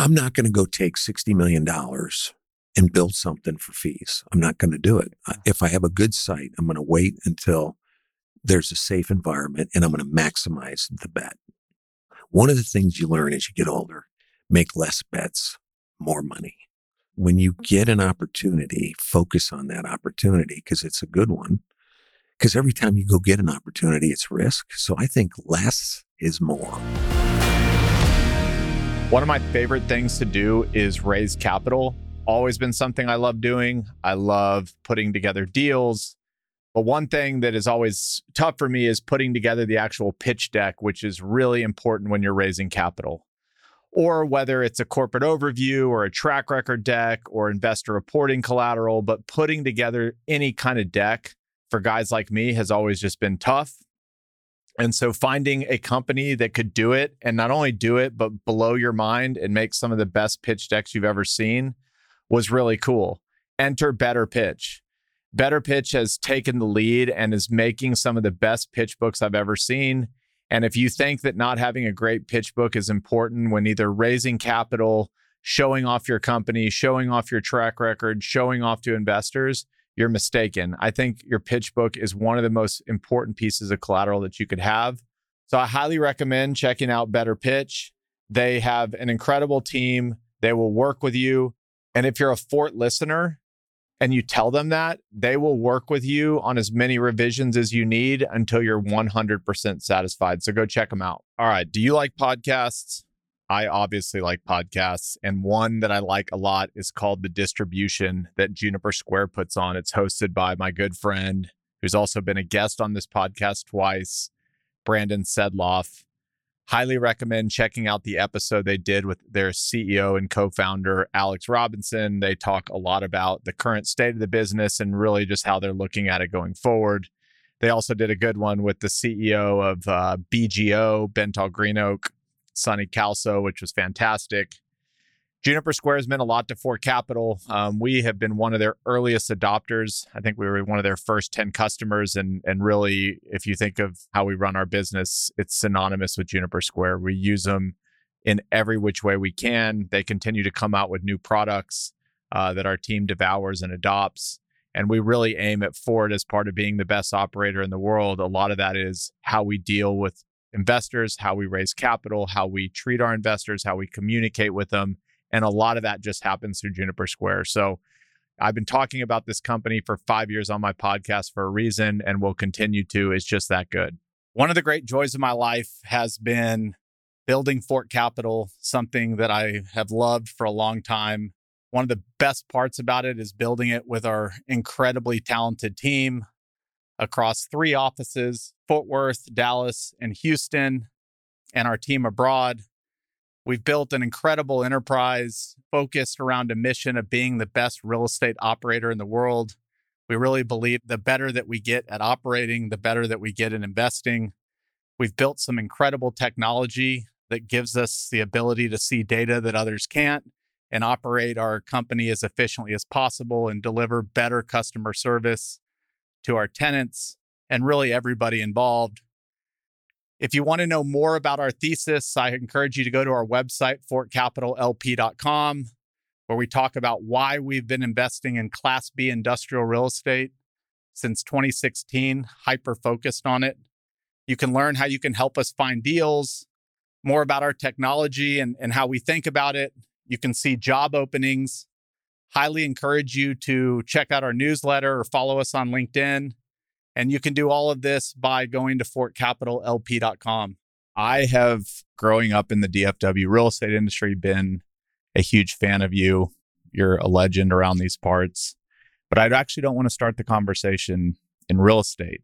I'm not going to go take $60 million and build something for fees. I'm not going to do it. If I have a good site, I'm going to wait until there's a safe environment and I'm going to maximize the bet. One of the things you learn as you get older, make less bets, more money. When you get an opportunity, focus on that opportunity because it's a good one. Because every time you go get an opportunity, it's risk. So I think less is more. One of my favorite things to do is raise capital. Always been something I love doing. I love putting together deals. But one thing that is always tough for me is putting together the actual pitch deck, which is really important when you're raising capital. Or whether it's a corporate overview or a track record deck or investor reporting collateral, but putting together any kind of deck for guys like me has always just been tough. And so finding a company that could do it and not only do it, but blow your mind and make some of the best pitch decks you've ever seen was really cool. Enter Better Pitch. Better Pitch has taken the lead and is making some of the best pitch books I've ever seen. And if you think that not having a great pitch book is important when either raising capital, showing off your company, showing off your track record, showing off to investors, you're mistaken. I think your pitch book is one of the most important pieces of collateral that you could have. So I highly recommend checking out Better Pitch. They have an incredible team. They will work with you. And if you're a Fort listener, and you tell them that, they will work with you on as many revisions as you need until you're 100% satisfied. So go check them out. All right. Do you like podcasts? I obviously like podcasts. And one that I like a lot is called The Distribution that Juniper Square puts on. It's hosted by my good friend, who's also been a guest on this podcast twice, Brandon Sedloff highly recommend checking out the episode they did with their CEO and co founder, Alex Robinson. They talk a lot about the current state of the business and really just how they're looking at it going forward. They also did a good one with the CEO of uh, BGO, Bentall Green Oak, Sonny Kalsi, which was fantastic. Juniper Square has meant a lot to Fort Capital. Um, we have been one of their earliest adopters. I think we were one of their first 10 customers. And, and really, if you think of how we run our business, it's synonymous with Juniper Square. We use them in every which way we can. They continue to come out with new products uh, that our team devours and adopts. And we really aim at Fort as part of being the best operator in the world. A lot of that is how we deal with investors, how we raise capital, how we treat our investors, how we communicate with them and a lot of that just happens through Juniper Square. So I've been talking about this company for five years on my podcast for a reason and will continue to. It's just that good. One of the great joys of my life has been building Fort Capital, something that I have loved for a long time. One of the best parts about it is building it with our incredibly talented team across three offices Fort Worth, Dallas, and Houston, and our team abroad. We've built an incredible enterprise focused around a mission of being the best real estate operator in the world. We really believe the better that we get at operating, the better that we get in investing. We've built some incredible technology that gives us the ability to see data that others can't and operate our company as efficiently as possible and deliver better customer service to our tenants and really everybody involved. If you want to know more about our thesis, I encourage you to go to our website, fortcapitallp.com, where we talk about why we've been investing in Class B industrial real estate since 2016, hyper focused on it. You can learn how you can help us find deals, more about our technology and, and how we think about it. You can see job openings. Highly encourage you to check out our newsletter or follow us on LinkedIn. And you can do all of this by going to fortcapitallp.com. I have, growing up in the DFW real estate industry, been a huge fan of you. You're a legend around these parts. But I actually don't want to start the conversation in real estate.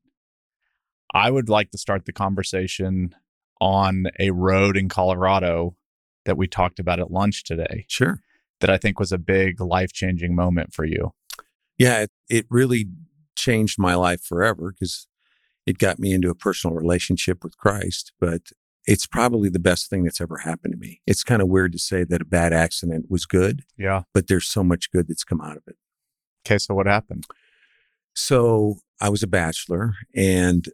I would like to start the conversation on a road in Colorado that we talked about at lunch today. Sure. That I think was a big life changing moment for you. Yeah, it, it really changed my life forever because it got me into a personal relationship with Christ. But it's probably the best thing that's ever happened to me. It's kind of weird to say that a bad accident was good. Yeah. But there's so much good that's come out of it. Okay. So what happened? So I was a bachelor and,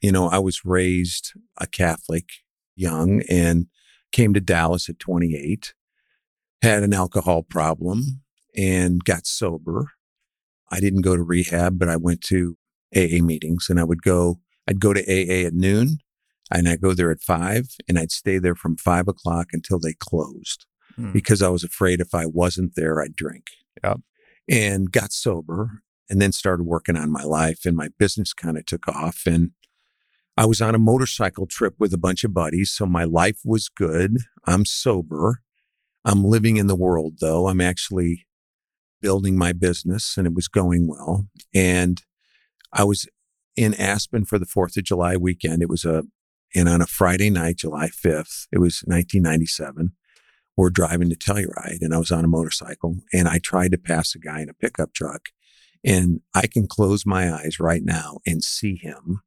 you know, I was raised a Catholic young and came to Dallas at 28 had an alcohol problem and got sober. I didn't go to rehab, but I went to AA meetings and I would go, I'd go to AA at noon and I'd go there at five and I'd stay there from five o'clock until they closed Hmm. because I was afraid if I wasn't there, I'd drink. Yep. And got sober and then started working on my life and my business kind of took off. And I was on a motorcycle trip with a bunch of buddies. So my life was good. I'm sober. I'm living in the world though. I'm actually building my business and it was going well. And I was in Aspen for the 4th of July weekend. It was a, and on a Friday night, July 5th, it was 1997 we're driving to Telluride and I was on a motorcycle and I tried to pass a guy in a pickup truck and I can close my eyes right now and see him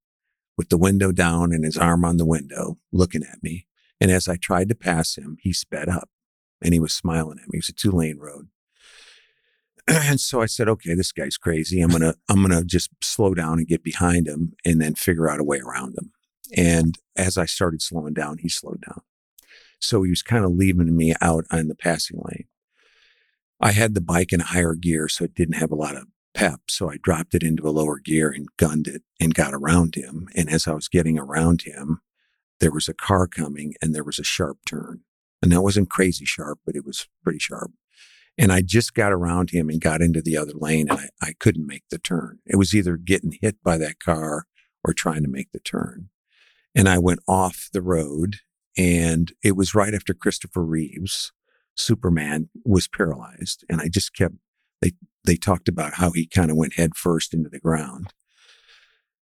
with the window down and his arm on the window looking at me. And as I tried to pass him, he sped up and he was smiling at me. It was a two lane road. And so I said, okay, this guy's crazy. I'm going to, I'm going to just slow down and get behind him and then figure out a way around him. And as I started slowing down, he slowed down. So he was kind of leaving me out on the passing lane. I had the bike in higher gear, so it didn't have a lot of pep. So I dropped it into a lower gear and gunned it and got around him. And as I was getting around him, there was a car coming and there was a sharp turn. And that wasn't crazy sharp, but it was pretty sharp. And I just got around him and got into the other lane and I, I couldn't make the turn. It was either getting hit by that car or trying to make the turn. And I went off the road and it was right after Christopher Reeves, Superman, was paralyzed. And I just kept, they, they talked about how he kind of went head first into the ground.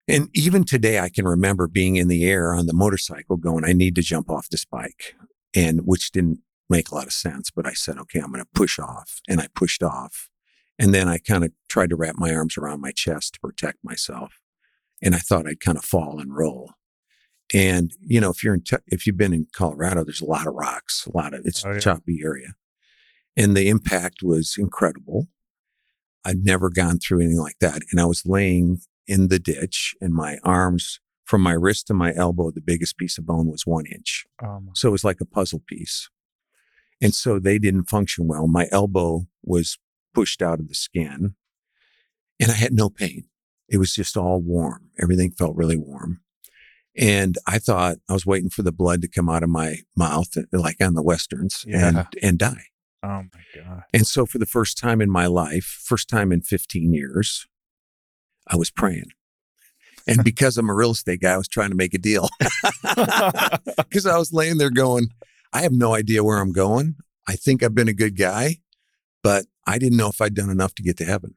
And even today, I can remember being in the air on the motorcycle going, I need to jump off this bike. And which didn't make a lot of sense, but I said, okay, I'm going to push off. And I pushed off. And then I kind of tried to wrap my arms around my chest to protect myself. And I thought I'd kind of fall and roll. And you know, if you're in, te- if you've been in Colorado, there's a lot of rocks, a lot of it's Oh, a choppy area, and the impact was incredible. I'd never gone through anything like that, and I was laying in the ditch, and my arms from my wrist to my elbow, the biggest piece of bone was one inch, Um, so it was like a puzzle piece, and so they didn't function well. My elbow was pushed out of the skin, and I had no pain. It was just all warm. Everything felt really warm. And I thought I was waiting for the blood to come out of my mouth, like on the Westerns, Yeah. and, and die. oh my god. And so for the first time in my life, first time in 15 years, I was praying. And because I'm a real estate guy, I was trying to make a deal because I was laying there going, I have no idea where I'm going. I think I've been a good guy, but I didn't know if I'd done enough to get to heaven.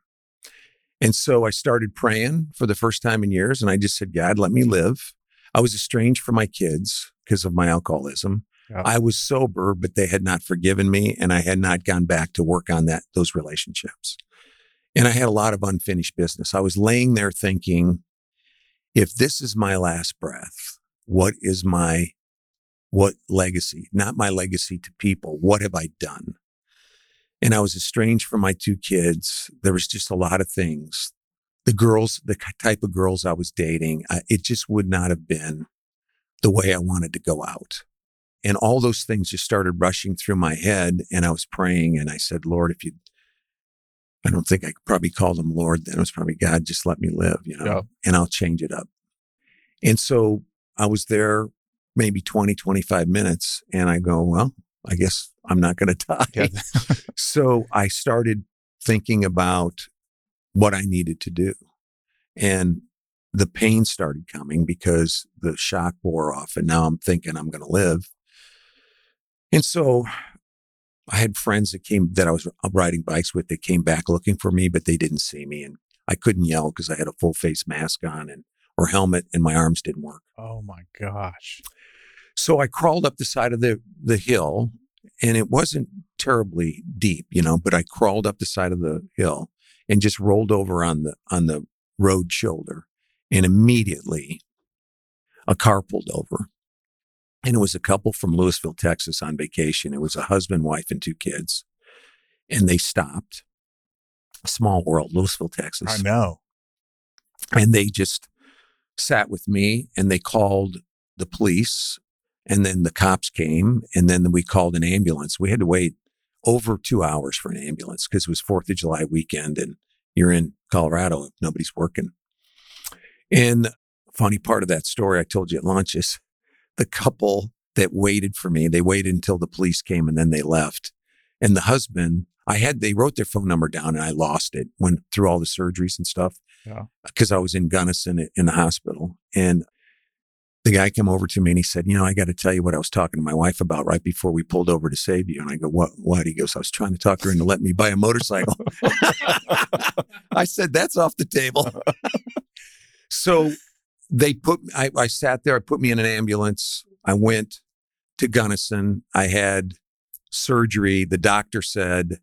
And so I started praying for the first time in years. And I just said, God, let me live. I was estranged from my kids because of my alcoholism. Yeah. I was sober, but they had not forgiven me and I had not gone back to work on that, those relationships. And I had a lot of unfinished business. I was laying there thinking, if this is my last breath, what is my, what legacy? Not my legacy to people. What have I done? And I was estranged from my two kids. There was just a lot of things. The girls, the type of girls I was dating, I, it just would not have been the way I wanted to go out. And all those things just started rushing through my head. And I was praying and I said, Lord, if you, I don't think I could probably called him Lord then. It was probably God, just let me live, you know, Yeah. and I'll change it up. And so I was there maybe 20, 25 minutes and I go, well, I guess I'm not going to die. Yeah. so I started thinking about what I needed to do. And the pain started coming because the shock wore off. And now I'm thinking I'm going to live. And so I had friends that came that I was riding bikes with that came back looking for me, but they didn't see me. And I couldn't yell because I had a full face mask on and or helmet and my arms didn't work. oh my gosh. So I crawled up the side of the, the hill and it wasn't terribly deep, you know, but I crawled up the side of the hill and just rolled over on the, on the road shoulder. And immediately a car pulled over and it was a couple from Lewisville, Texas on vacation. It was a husband, wife, and two kids. And they stopped. Small world, Lewisville, Texas I know. and they just sat with me and they called the police and then the cops came and then we called an ambulance we had to wait over two hours for an ambulance because it was Fourth of July weekend and you're in Colorado if nobody's working. And funny part of that story I told you at lunch is the couple that waited for me, they waited until the police came and then they left. And the husband, I had, they wrote their phone number down and I lost it, went through all the surgeries and stuff. Yeah. Cause I was in Gunnison in the hospital. And the guy came over to me and he said, you know, I got to tell you what I was talking to my wife about right before we pulled over to save you. And I go, what, what? He goes, I was trying to talk her into letting me buy a motorcycle. I said, that's off the table. so they put, I, I sat there, I put me in an ambulance. I went to Gunnison. I had surgery. The doctor said,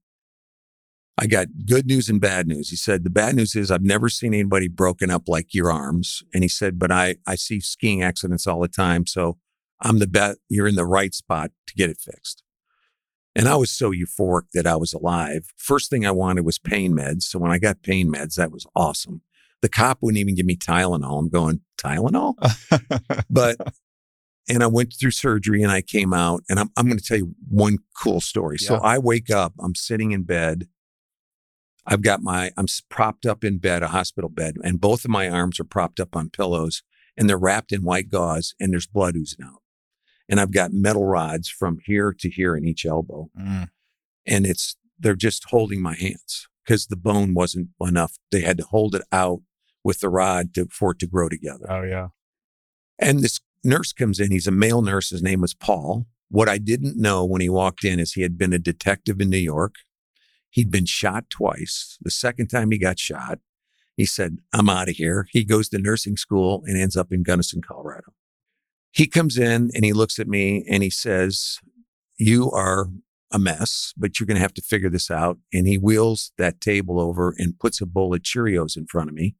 I got good news and bad news. He said, the bad news is I've never seen anybody broken up like your arms. And he said, but I, I see skiing accidents all the time. So I'm the bet you're in the right spot to get it fixed. And I was so euphoric that I was alive. First thing I wanted was pain meds. So when I got pain meds, that was awesome. The cop wouldn't even give me Tylenol. I'm going, Tylenol? but and I went through surgery and I came out and I'm, I'm going to tell you one cool story. So I wake up, I'm sitting in bed. I've got my, I'm propped up in bed, a hospital bed, and both of my arms are propped up on pillows and they're wrapped in white gauze and there's blood oozing out. And I've got metal rods from here to here in each elbow. Mm. And it's, they're just holding my hands because the bone wasn't enough. They had to hold it out with the rod to, for it to grow together. Oh yeah. And this nurse comes in. He's a male nurse. His name was Paul. What I didn't know when he walked in is he had been a detective in New York. He'd been shot twice. The second time he got shot, he said, I'm out of here. He goes to nursing school and ends up in Gunnison, Colorado. He comes in and he looks at me and he says, You are a mess, but you're going to have to figure this out. And he wheels that table over and puts a bowl of Cheerios in front of me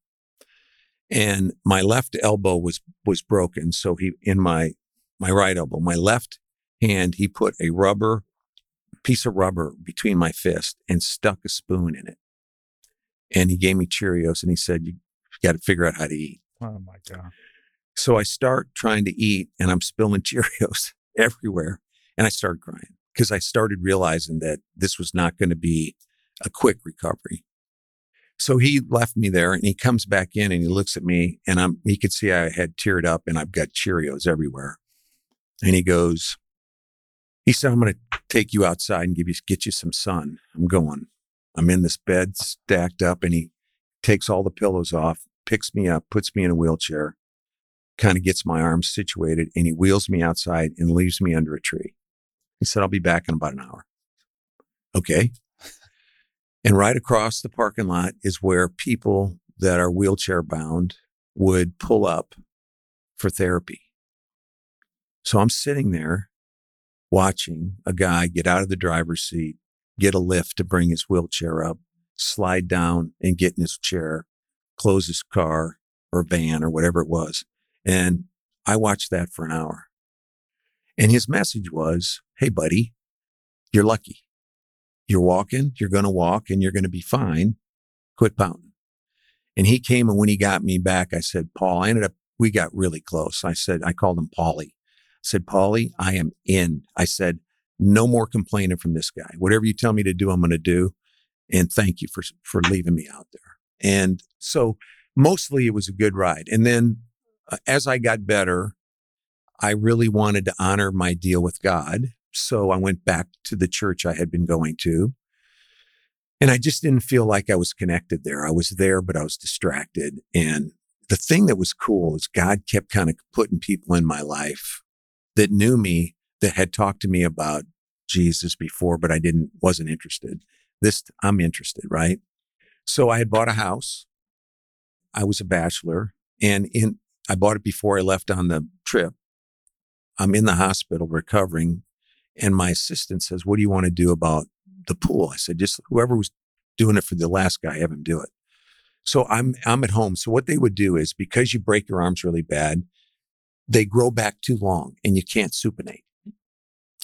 and my left elbow was was broken so he in my my right elbow my left hand he put a rubber piece of rubber between my fist and stuck a spoon in it and he gave me cheerios and he said you got to figure out how to eat Oh my god. so i start trying to eat and i'm spilling cheerios everywhere and i started crying because i started realizing that this was not going to be a quick recovery so he left me there and he comes back in and he looks at me and I'm, he could see I had teared up and I've got Cheerios everywhere. And he goes, he said, I'm going to take you outside and give you, get you some sun. I'm going, I'm in this bed stacked up and he takes all the pillows off, picks me up, puts me in a wheelchair, kind of gets my arms situated and he wheels me outside and leaves me under a tree. He said, I'll be back in about an hour. Okay. And right across the parking lot is where people that are wheelchair bound would pull up for therapy. So I'm sitting there watching a guy get out of the driver's seat, get a lift to bring his wheelchair up, slide down and get in his chair, close his car or van or whatever it was. And I watched that for an hour. And his message was, Hey, buddy, you're lucky. You're walking, you're going to walk and you're going to be fine. Quit pounding. And he came and when he got me back, I said, Paul, I ended up, we got really close. I said, I called him Paulie. I said, Paulie, I am in. I said, no more complaining from this guy. Whatever you tell me to do, I'm going to do. And thank you for, for leaving me out there. And so mostly it was a good ride. And then uh, as I got better, I really wanted to honor my deal with God. So I went back to the church I had been going to. And I just didn't feel like I was connected there. I was there, but I was distracted. And the thing that was cool is God kept kind of putting people in my life that knew me, that had talked to me about Jesus before, but I didn't, wasn't interested. This, I'm interested, right? So I had bought a house. I was a bachelor and in, I bought it before I left on the trip. I'm in the hospital recovering and my assistant says, what do you want to do about the pool? I said, just whoever was doing it for the last guy, have him do it. So I'm, I'm at home. So what they would do is because you break your arms really bad, they grow back too long and you can't supinate.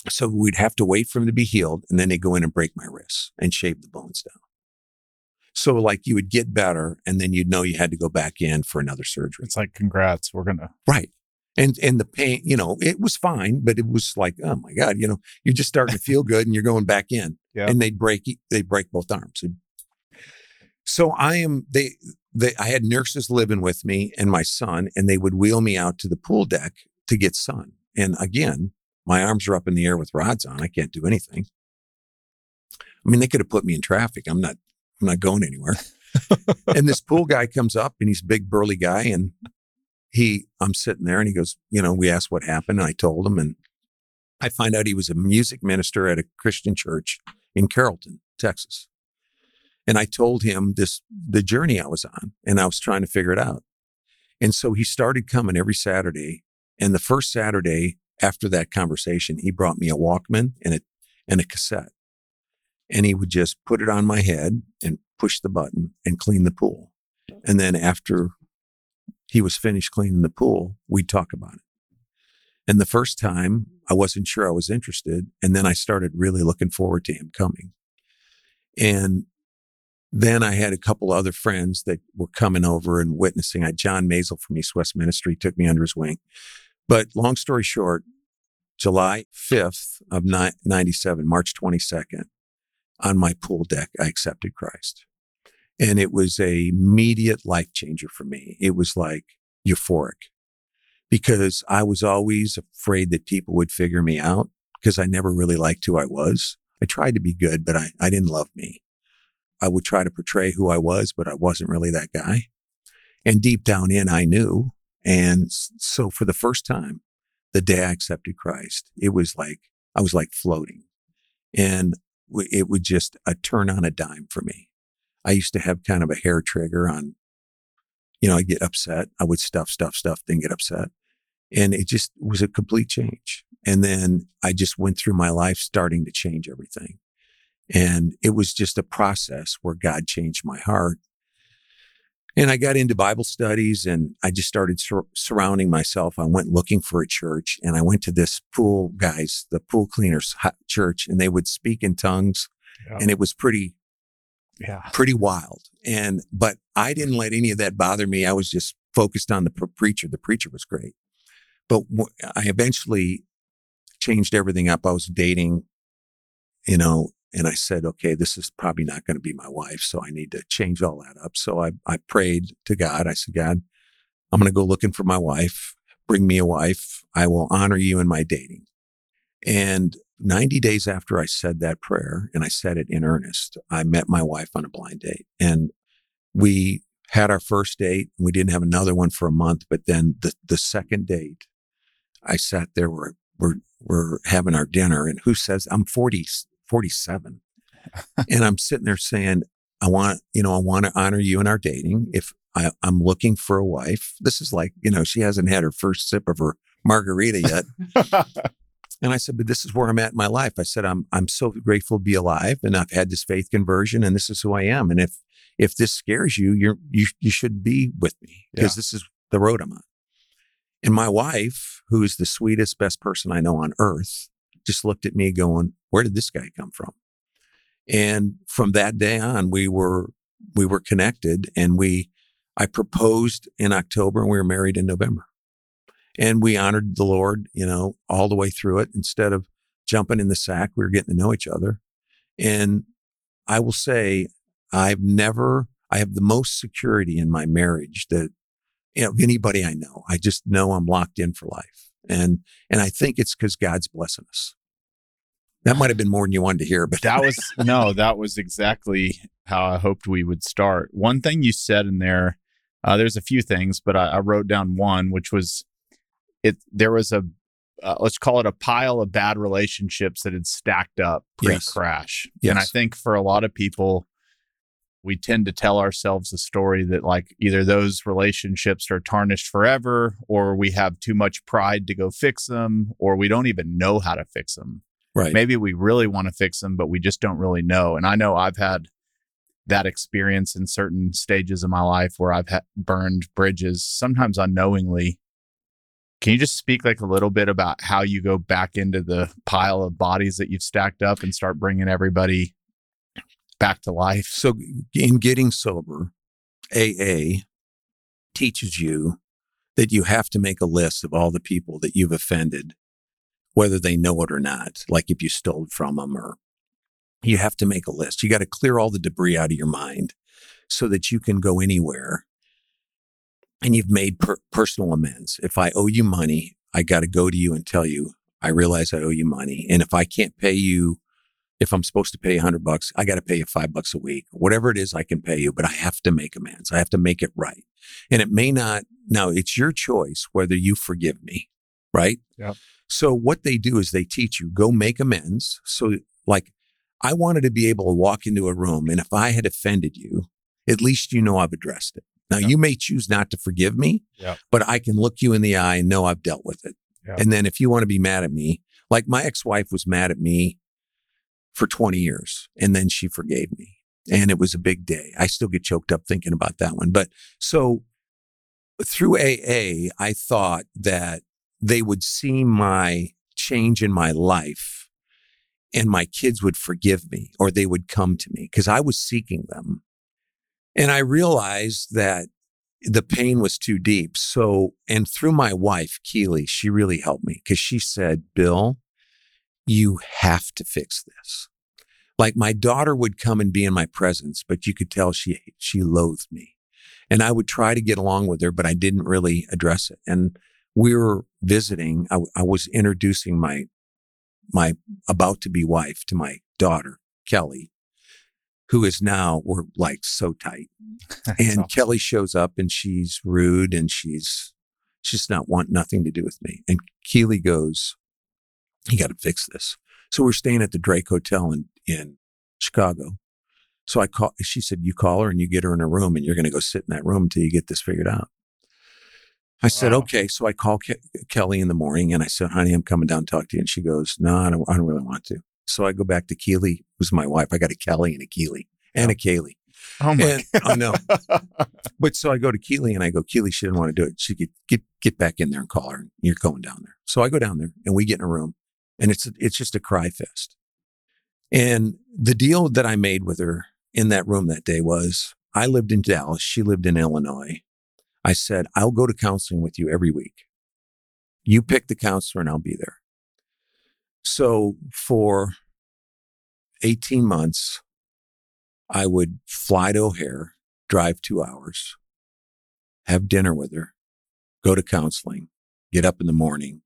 So we'd have to wait for them to be healed and then they go in and break my wrists and shave the bones down. So like you would get better and then you'd know you had to go back in for another surgery. It's like congrats. We're gonna Right. And and the pain, you know, it was fine, but it was like, oh my God, you know, you're just starting to feel good and you're going back in. Yeah. And they'd break they break both arms. So I am they they I had nurses living with me and my son, and they would wheel me out to the pool deck to get sun. And again, my arms are up in the air with rods on. I can't do anything. I mean, they could have put me in traffic. I'm not I'm not going anywhere. and this pool guy comes up and he's a big burly guy and he I'm sitting there and he goes, you know, we asked what happened and I told him and I find out he was a music minister at a Christian church in Carrollton, Texas. And I told him this the journey I was on and I was trying to figure it out. And so he started coming every Saturday. And the first Saturday after that conversation, he brought me a Walkman and a and a cassette. And he would just put it on my head and push the button and clean the pool. And then after he was finished cleaning the pool, we'd talk about it. And the first time I wasn't sure I was interested. And then I started really looking forward to him coming. And then I had a couple other friends that were coming over and witnessing. I John Maisel from East West Ministry took me under his wing. But long story short, July 5th of 97, March 22nd, on my pool deck, I accepted Christ. And it was a immediate life changer for me. It was like euphoric because I was always afraid that people would figure me out because I never really liked who I was. I tried to be good, but I, I didn't love me. I would try to portray who I was, but I wasn't really that guy. And deep down in, I knew. And so for the first time, the day I accepted Christ, it was like, I was like floating and it would just a turn on a dime for me. I used to have kind of a hair trigger on, you know, I get upset. I would stuff, stuff, stuff, then get upset. And it just was a complete change. And then I just went through my life starting to change everything. And it was just a process where God changed my heart. And I got into Bible studies and I just started sur- surrounding myself. I went looking for a church and I went to this pool guys, the pool cleaners church, and they would speak in tongues. Yeah. And it was pretty, yeah, pretty wild. And, but I didn't let any of that bother me. I was just focused on the preacher. The preacher was great. But I eventually changed everything up. I was dating, you know, and I said, okay, this is probably not going to be my wife. So I need to change all that up. So I, I prayed to God. I said, God, I'm going to go looking for my wife. Bring me a wife. I will honor you in my dating. And 90 days after I said that prayer, and I said it in earnest, I met my wife on a blind date. And we had our first date. We didn't have another one for a month. But then the, the second date, I sat there, we're, we're, we're having our dinner. And who says, I'm 40, 47. and I'm sitting there saying, I want, you know, I want to honor you in our dating. If I, I'm looking for a wife, this is like, you know, she hasn't had her first sip of her margarita yet. and I said, but this is where I'm at in my life. I said, I'm, I'm so grateful to be alive and I've had this faith conversion and this is who I am. And if, if this scares you, you're, you, you should be with me because yeah. this is the road I'm on. And my wife, who is the sweetest, best person I know on earth, just looked at me going, where did this guy come from? And from that day on, we were, we were connected and we, I proposed in October and we were married in November. And we honored the Lord, you know, all the way through it. Instead of jumping in the sack, we were getting to know each other. And I will say, I've never, I have the most security in my marriage that, you know, anybody I know. I just know I'm locked in for life. And, and I think it's because God's blessing us. That might have been more than you wanted to hear, but that was no, that was exactly how I hoped we would start. One thing you said in there, uh, there's a few things, but I, I, wrote down one, which was it. There was a uh, let's call it a pile of bad relationships that had stacked up pre-crash, yes. yes. and I think for a lot of people, we tend to tell ourselves a story that like either those relationships are tarnished forever or we have too much pride to go fix them or we don't even know how to fix them Right. Maybe we really want to fix them, but we just don't really know. And I know I've had that experience in certain stages of my life where I've ha- burned bridges, sometimes unknowingly. Can you just speak like a little bit about how you go back into the pile of bodies that you've stacked up and start bringing everybody back to life? So, in getting sober, AA teaches you that you have to make a list of all the people that you've offended, whether they know it or not. Like if you stole from them or you have to make a list. You got to clear all the debris out of your mind so that you can go anywhere and you've made per- personal amends. If I owe you money, I got to go to you and tell you, I realize I owe you money. And if I can't pay you, if I'm supposed to pay a hundred bucks, I got to pay you five bucks a week, whatever it is I can pay you, but I have to make amends. I have to make it right. And it may not, now it's your choice whether you forgive me, right? Yep. So what they do is they teach you go make amends. So like I wanted to be able to walk into a room and if I had offended you, at least you know I've addressed it. Now Yep. you may choose not to forgive me, Yep. but I can look you in the eye and know I've dealt with it. Yep. And then if you want to be mad at me, like my ex-wife was mad at me for 20 years and then she forgave me. And it was a big day. I still get choked up thinking about that one. But so through AA, I thought that they would see my change in my life and my kids would forgive me or they would come to me because I was seeking them. And I realized that the pain was too deep. So, and through my wife, Keely, she really helped me because she said, Bill, you have to fix this. Like my daughter would come and be in my presence, but you could tell she, she loathed me. And I would try to get along with her, but I didn't really address it. And we were visiting. I, I was introducing my, my about to be wife to my daughter, Kelly, who is now, we're like so tight. And So- Kelly shows up and she's rude and she's she's not want nothing to do with me. And Keely goes, You got to fix this. So we're staying at the Drake Hotel in, in Chicago. So I call she said, You call her and you get her in a room and you're gonna go sit in that room until you get this figured out. I said, Wow. okay. So I call Ke- Kelly in the morning and I said, honey, I'm coming down to talk to you. And she goes, no, I don't, I don't really want to. So I go back to Keeley, who's my wife. I got a Kelly and a Keeley and a Kaylee. oh my And I know. But so I go to Keeley and I go, Keeley, she didn't want to do it. She could get get back in there and call her. You're going down there. So I go down there and we get in a room and it's it's just a cry fest. And the deal that I made with her in that room that day was I lived in Dallas, she lived in Illinois. I said, I'll go to counseling with you every week. You pick the counselor and I'll be there. So for 18 months, I would fly to O'Hare, drive two hours, have dinner with her, go to counseling, get up in the morning,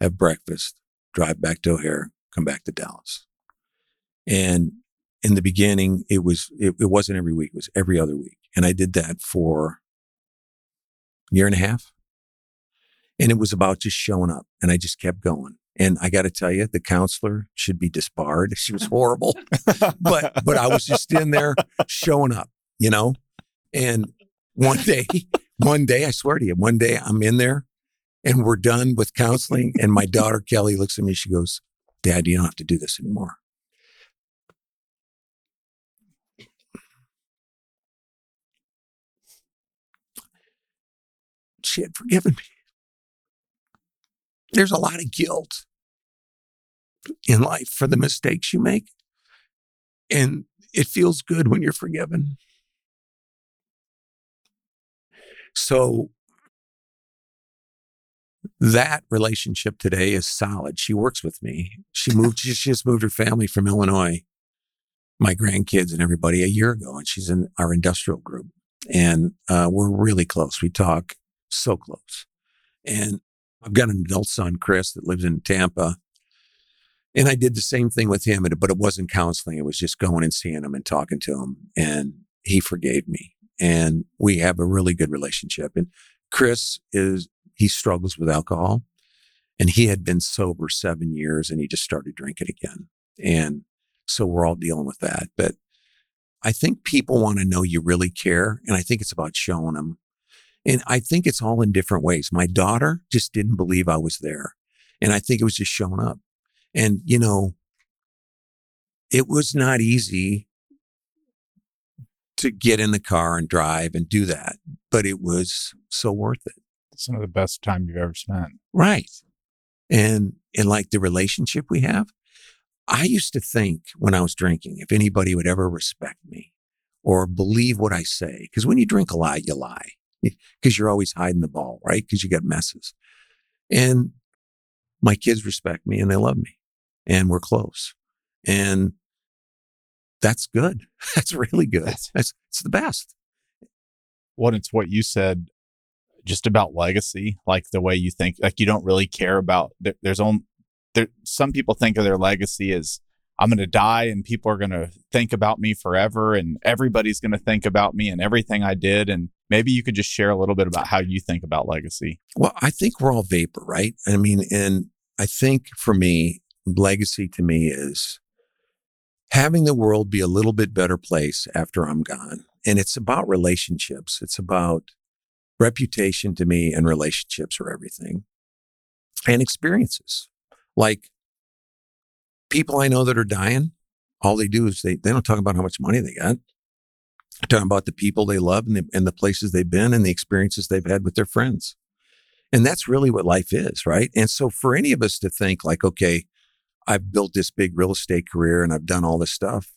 have breakfast, drive back to O'Hare, come back to Dallas. And in the beginning, it was, it, it wasn't every week, it was every other week. And I did that for a year and a half. And it was about just showing up. And I just kept going. And I got to tell you, the counselor should be disbarred. She was horrible but but I was just in there showing up, you know. And one day, one day, I swear to you, one day I'm in there and we're done with counseling. And my daughter Kelly looks at me, she goes, Dad, you don't have to do this anymore. She had forgiven me. There's a lot of guilt in life for the mistakes you make. And it feels good when you're forgiven. So that relationship today is solid. She works with me. She moved, she just moved her family from Illinois, my grandkids and everybody a year ago. And she's in our industrial group. And uh, we're really close. We talk so close. And I've got an adult son, Chris, that lives in Tampa. And I did the same thing with him, but it wasn't counseling. It was just going and seeing him and talking to him. And he forgave me. And we have a really good relationship. And Chris is, he struggles with alcohol. And he had been sober seven years and he just started drinking again. And so we're all dealing with that. But I think people want to know you really care. And I think it's about showing them. And I think it's all in different ways. My daughter just didn't believe I was there. And I think it was just showing up. And, you know, it was not easy to get in the car and drive and do that, but it was so worth it. Some of the best time you've ever spent. Right. And, and like the relationship we have, I used to think when I was drinking, if anybody would ever respect me or believe what I say, because when you drink a lot, you lie. Because you're always hiding the ball, right? Because you got messes. And my kids respect me and they love me and we're close. And that's good. That's really good. That's, that's it's the best. What it's what you said just about legacy, like the way you think, like you don't really care about there, there's only there some people think of their legacy as I'm going to die and people are going to think about me forever and everybody's going to think about me and everything I did and maybe you could just share a little bit about how you think about legacy. Well, I think we're all vapor, right? I mean, and I think for me, legacy to me is having the world be a little bit better place after I'm gone. And it's about relationships. It's about reputation to me and relationships are everything and experiences. Like people I know that are dying, all they do is they, they don't talk about how much money they got. Talking about the people they love and the, and the places they've been and the experiences they've had with their friends. And that's really what life is, right? And so for any of us to think like, okay, I've built this big real estate career and I've done all this stuff.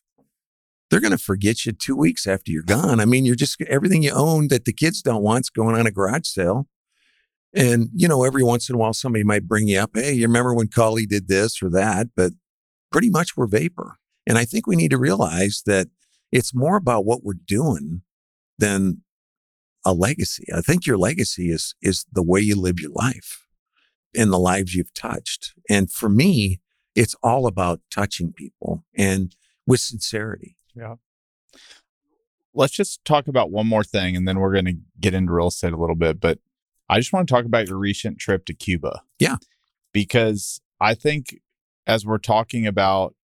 They're going to forget you two weeks after you're gone. I mean, you're just everything you own that the kids don't want is going on a garage sale. And, you know, every once in a while, somebody might bring you up, Hey, you remember when Cawley did this or that? But pretty much we're vapor. And I think we need to realize that it's more about what we're doing than a legacy. I think your legacy is, is the way you live your life and the lives you've touched. And for me, it's all about touching people and with sincerity. Yeah. Let's just talk about one more thing and then we're going to get into real estate a little bit. But I just want to talk about your recent trip to Cuba. Yeah. Because I think as we're talking about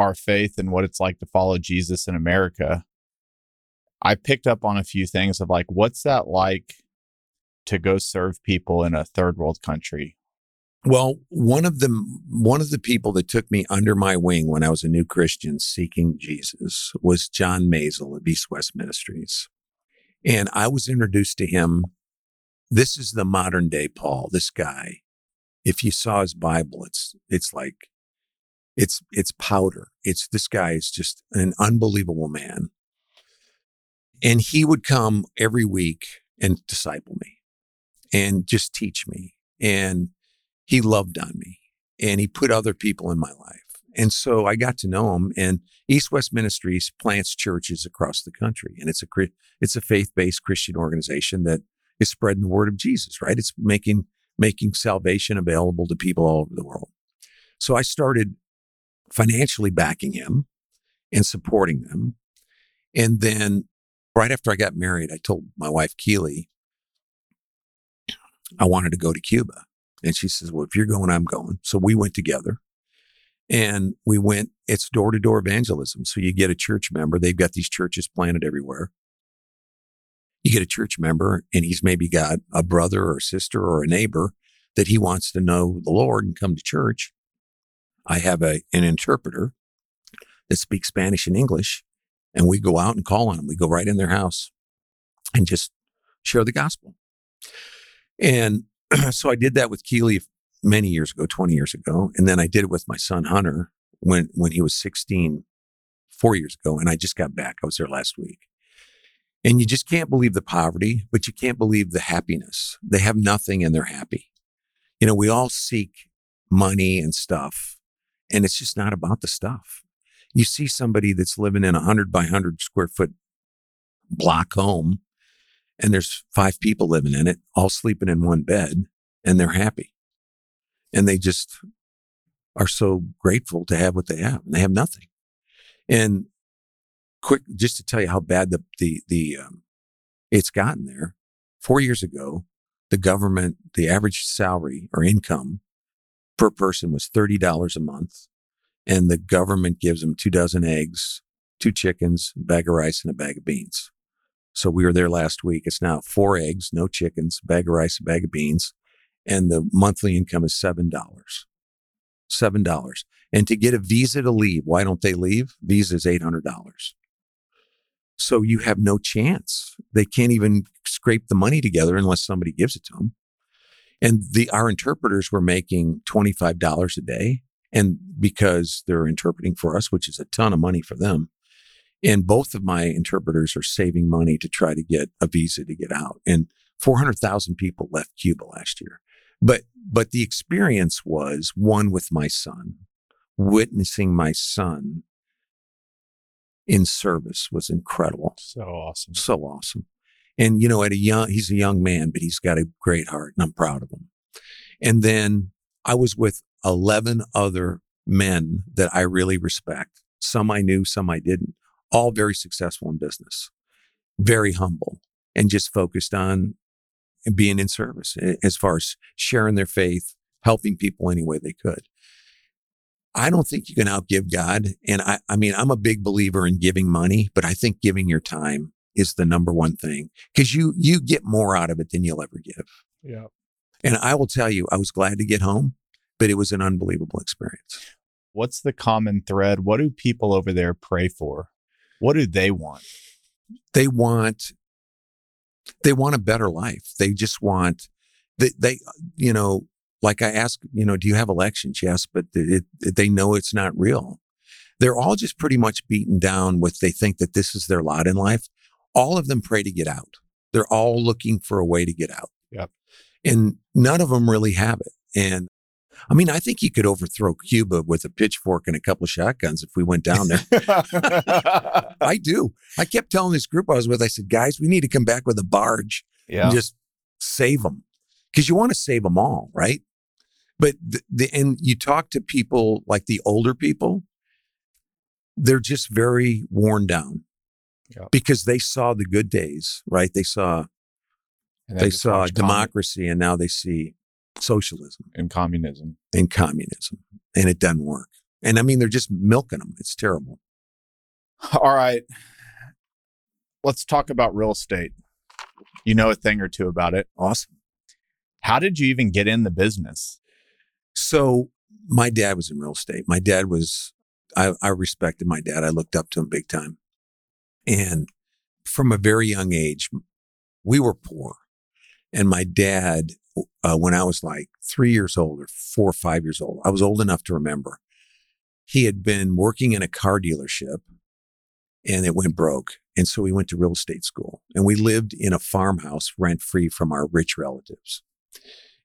our faith and what it's like to follow Jesus in America, I picked up on a few things of like, what's that like to go serve people in a third world country? Well, one of the one of the people that took me under my wing when I was a new Christian seeking Jesus was John Maisel of East West Ministries. And I was introduced to him. This is the modern day Paul, this guy. If you saw his Bible, it's it's like it's it's powder. It's this guy is just an unbelievable man. And he would come every week and disciple me and just teach me. And he loved on me and he put other people in my life. And so I got to know him and East West Ministries plants churches across the country. And it's a, it's a faith-based Christian organization that is spreading the word of Jesus, right? It's making, making salvation available to people all over the world. So I started financially backing him and supporting them. And then right after I got married, I told my wife, Keely, I wanted to go to Cuba. And she says, Well, if you're going, I'm going. So we went together and we went, it's door to door evangelism. So you get a church member, they've got these churches planted everywhere. You get a church member and he's maybe got a brother or a sister or a neighbor that he wants to know the Lord and come to church. I have a, an interpreter that speaks Spanish and English and we go out and call on them. We go right in their house and just share the gospel. And so I did that with Keeley many years ago, 20 years ago. And then I did it with my son Hunter when, when he was 16, four years ago. And I just got back. I was there last week. And you just can't believe the poverty, but you can't believe the happiness. They have nothing and they're happy. You know, we all seek money and stuff, and it's just not about the stuff. You see somebody that's living in a hundred by hundred square foot block home and there's five people living in it, all sleeping in one bed, and they're happy. And they just are so grateful to have what they have. And they have nothing. And quick, just to tell you how bad the the the um, it's gotten there. Four years ago, the government, the average salary or income per person was thirty dollars a month, and the government gives them two dozen eggs, two chickens, a bag of rice, and a bag of beans. So we were there last week. It's now four eggs, no chickens, bag of rice, a bag of beans, and the monthly income is seven dollars. Seven dollars. And to get a visa to leave, why don't they leave? Visa is eight hundred dollars. So you have no chance. They can't even scrape the money together unless somebody gives it to them. And the our interpreters were making twenty five dollars a day, and because they're interpreting for us, which is a ton of money for them, And both of my interpreters are saving money to try to get a visa to get out. And 400,000 people left Cuba last year. But, but the experience was one with my son, witnessing my son in service was incredible. So awesome. So awesome. And, you know, at a young, he's a young man, but he's got a great heart and I'm proud of him. And then I was with 11 other men that I really respect. Some I knew, some I didn't, all very successful in business, very humble and just focused on being in service as far as sharing their faith, helping people any way they could. I don't think you can outgive God. And I, I mean, I'm a big believer in giving money, but I think giving your time is the number one thing because you, you get more out of it than you'll ever give. Yeah. And I will tell you, I was glad to get home, but it was an unbelievable experience. What's the common thread? What do people over there pray for? What do they want? They want, they want a better life. They just want, they, they you know, like I ask, you know, do you have elections? Yes, but it, it, they know it's not real. They're all just pretty much beaten down with they think that this is their lot in life. All of them pray to get out. They're all looking for a way to get out. Yep. And none of them really have it. And I mean, I think you could overthrow Cuba with a pitchfork and a couple of shotguns if we went down there. I do. I kept telling this group I was with, I said, guys, we need to come back with a barge yeah. and just save them because you want to save them all, right? But the, the and you talk to people like the older people, they're just very worn down Yeah. because they saw the good days, right? They saw they saw commun- democracy and now they see socialism and communism. and communism and it doesn't work. And I mean, they're just milking them. It's terrible. All right. Let's talk about real estate. You know a thing or two about it. Awesome. How did you even get in the business? So my dad was in real estate. My dad was, I, I respected my dad. I looked up to him big time. And from a very young age, we were poor. And my dad, uh, when I was like three years old or four or five years old, I was old enough to remember. He had been working in a car dealership and it went broke. And so we went to real estate school and we lived in a farmhouse rent free from our rich relatives.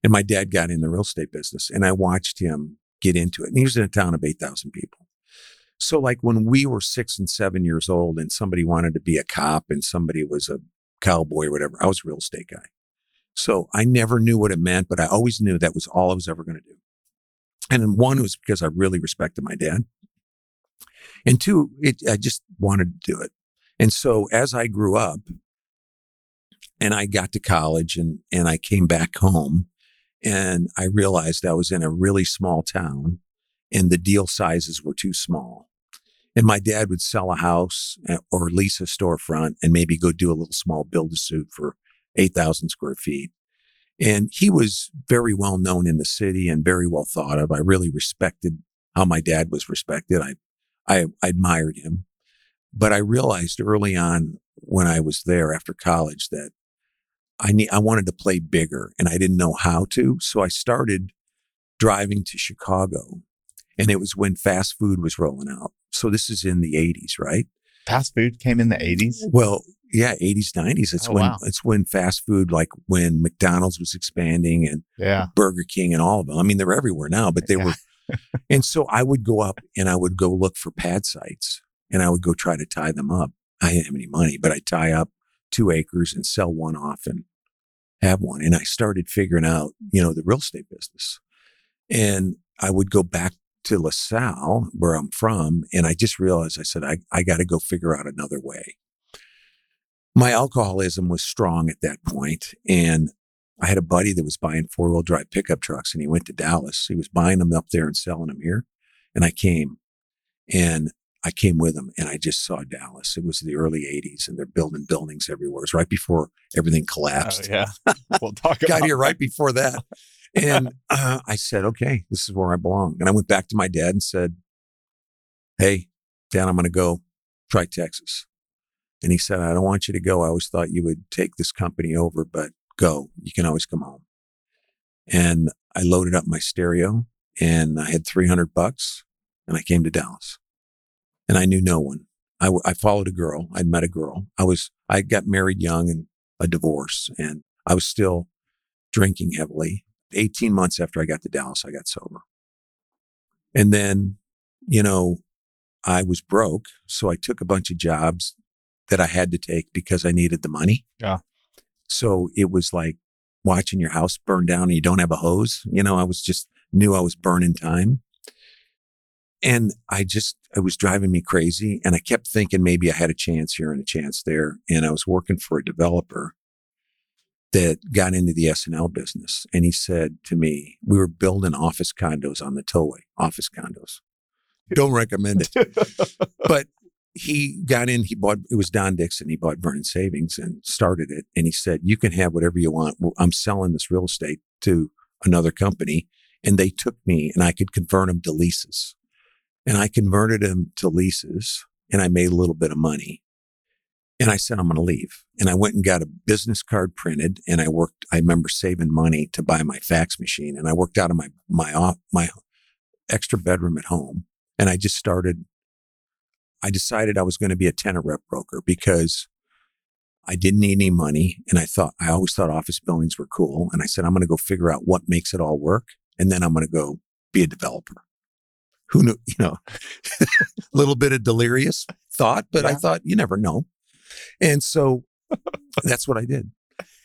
And my dad got in the real estate business and I watched him get into it. And he was in a town of 8,000 people. So like when we were six and seven years old and somebody wanted to be a cop and somebody was a cowboy or whatever, I was a real estate guy. So I never knew what it meant, but I always knew that was all I was ever going to do. And one was because I really respected my dad. And two, it, I just wanted to do it. And so as I grew up and I got to college and, and I came back home and I realized I was in a really small town and the deal sizes were too small. And my dad would sell a house eh, or lease a storefront and maybe go do a little small build a suit for 8,000 square feet. And he was very well known in the city and very well thought of. I really respected how my dad was respected. I, I, I admired him. But I realized early on when I was there after college that I need, I wanted to play bigger and I didn't know how to. So I started driving to Chicago and it was when fast food was rolling out. So this is in the 80s, right? Fast food came in the 80s? Well, yeah, 80s, 90s. It's Oh, when wow. it's when fast food, like when McDonald's was expanding and Yeah. Burger King and all of them. I mean, they're everywhere now, but they Yeah. were. and so I would go up and I would go look for pad sites and I would go try to tie them up. I didn't have any money, but I tie up two acres and sell one off and have one. And I started figuring out, you know, the real estate business. And I would go back to LaSalle, where I'm from, and I just realized I said, I, I got to go figure out another way. My alcoholism was strong at that point, and I had a buddy that was buying four wheel drive pickup trucks and he went to Dallas. He was buying them up there and selling them here. And I came and I came with him and I just saw Dallas. It was the early 80s and they're building buildings everywhere. It was right before everything oh, collapsed. Oh, yeah. We'll talk Got about here right before that. And uh, I said, okay, this is where I belong. And I went back to my dad and said, hey, Dad, I'm going to go try Texas. And he said, I don't want you to go. I always thought you would take this company over, but go. You can always come home. And I loaded up my stereo and I had 300 bucks and I came to Dallas and I knew no one. I, I followed a girl. I'd met a girl. I was, I got married young and a divorce and I was still drinking heavily. 18 months after I got to Dallas, I got sober. And then, you know, I was broke. So I took a bunch of jobs that I had to take because I needed the money. Yeah. So it was like watching your house burn down and you don't have a hose. You know, I was just knew I was burning time. And I just, it was driving me crazy. And I kept thinking maybe I had a chance here and a chance there. And I was working for a developer that got into the S&L business. And he said to me, we were building office condos on the tollway, office condos. Don't recommend it. but he got in, he bought, it was Don Dixon. He bought Vernon Savings and started it. And he said, you can have whatever you want. I'm selling this real estate to another company. And they took me and I could convert them to leases. And I converted them to leases and I made a little bit of money. And I said, I'm going to leave. And I went and got a business card printed and I worked, I remember saving money to buy my fax machine and I worked out of my, my, my extra bedroom at home. And I just started, I decided I was going to be a tenant rep broker because I didn't need any money. And I thought, I always thought office buildings were cool. And I said, I'm going to go figure out what makes it all work. And then I'm going to go be a developer who knew, you know, a little bit of delirious thought, but yeah. I thought you never know. And so that's what I did.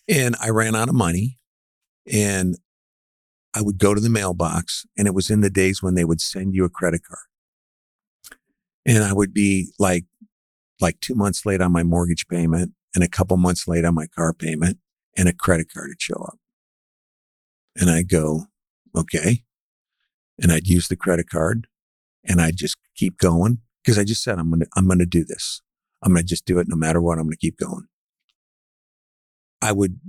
And I ran out of money and I would go to the mailbox and it was in the days when they would send you a credit card. And I would be like, like two months late on my mortgage payment and a couple months late on my car payment and a credit card would show up. And I go, okay. And I'd use the credit card and I'd just keep going because I just said, I'm going to, I'm going to do this. I'm going to just do it no matter what. I'm going to keep going. I would,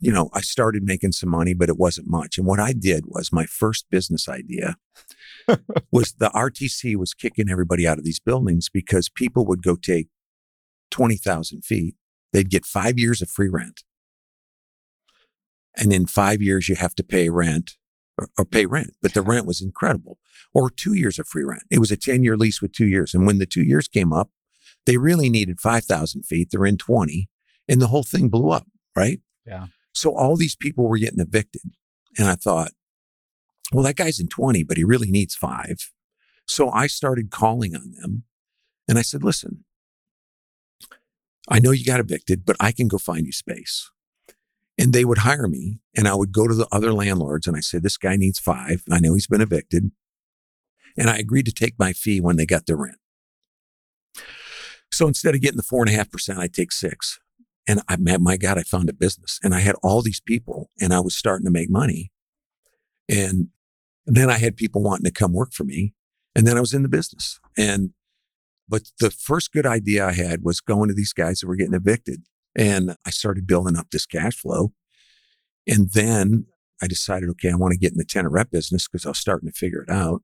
you know, I started making some money, but it wasn't much. And what I did was my first business idea was the RTC was kicking everybody out of these buildings because people would go take 20,000 feet. They'd get five years of free rent. And in five years, you have to pay rent or, or pay rent, but the rent was incredible or two years of free rent. It was a 10 year lease with two years. And when the two years came up, they really needed 5,000 feet. They're in 20 and the whole thing blew up. Right. Yeah. So all these people were getting evicted. And I thought, well, that guy's in 20, but he really needs five. So I started calling on them and I said, listen, I know you got evicted, but I can go find you space. And they would hire me and I would go to the other landlords and I said, this guy needs five. I know he's been evicted. And I agreed to take my fee when they got their rent. So instead of getting the four and a half percent, I take six. And I, my God, I found a business and I had all these people and I was starting to make money. And then I had people wanting to come work for me. And then I was in the business. And, but the first good idea I had was going to these guys that were getting evicted. And I started building up this cash flow. And then I decided, okay, I want to get in the tenant rep business because I was starting to figure it out.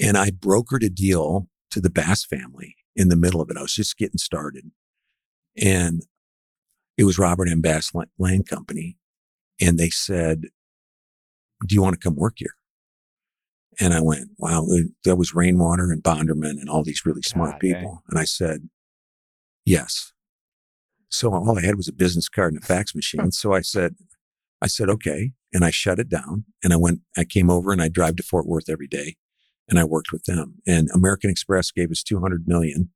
And I brokered a deal to the Bass family in the middle of it. I was just getting started. And it was Robert M. Bass Land Company. And they said, do you want to come work here? And I went, wow, uh, that was Rainwater and Bonderman and all these really smart ah, God, people. Dang. And I said, yes. So all I had was a business card and a fax machine. so I said, I said, okay. And I shut it down and I went, I came over and I drive to Fort Worth every day and I worked with them. And American Express gave us 200 million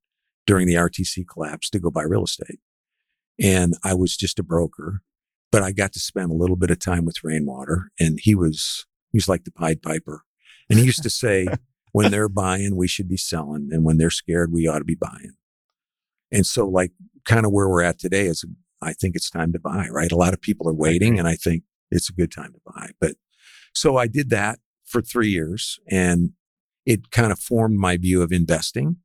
during the RTC collapse to go buy real estate. And I was just a broker, but I got to spend a little bit of time with Rainwater and he was, he was like the Pied Piper. And he used to say, when they're buying, we should be selling. And when they're scared, we ought to be buying. And so like kind of where we're at today is I think it's time to buy, right? A lot of people are waiting and I think it's a good time to buy. But so I did that for three years and it kind of formed my view of investing.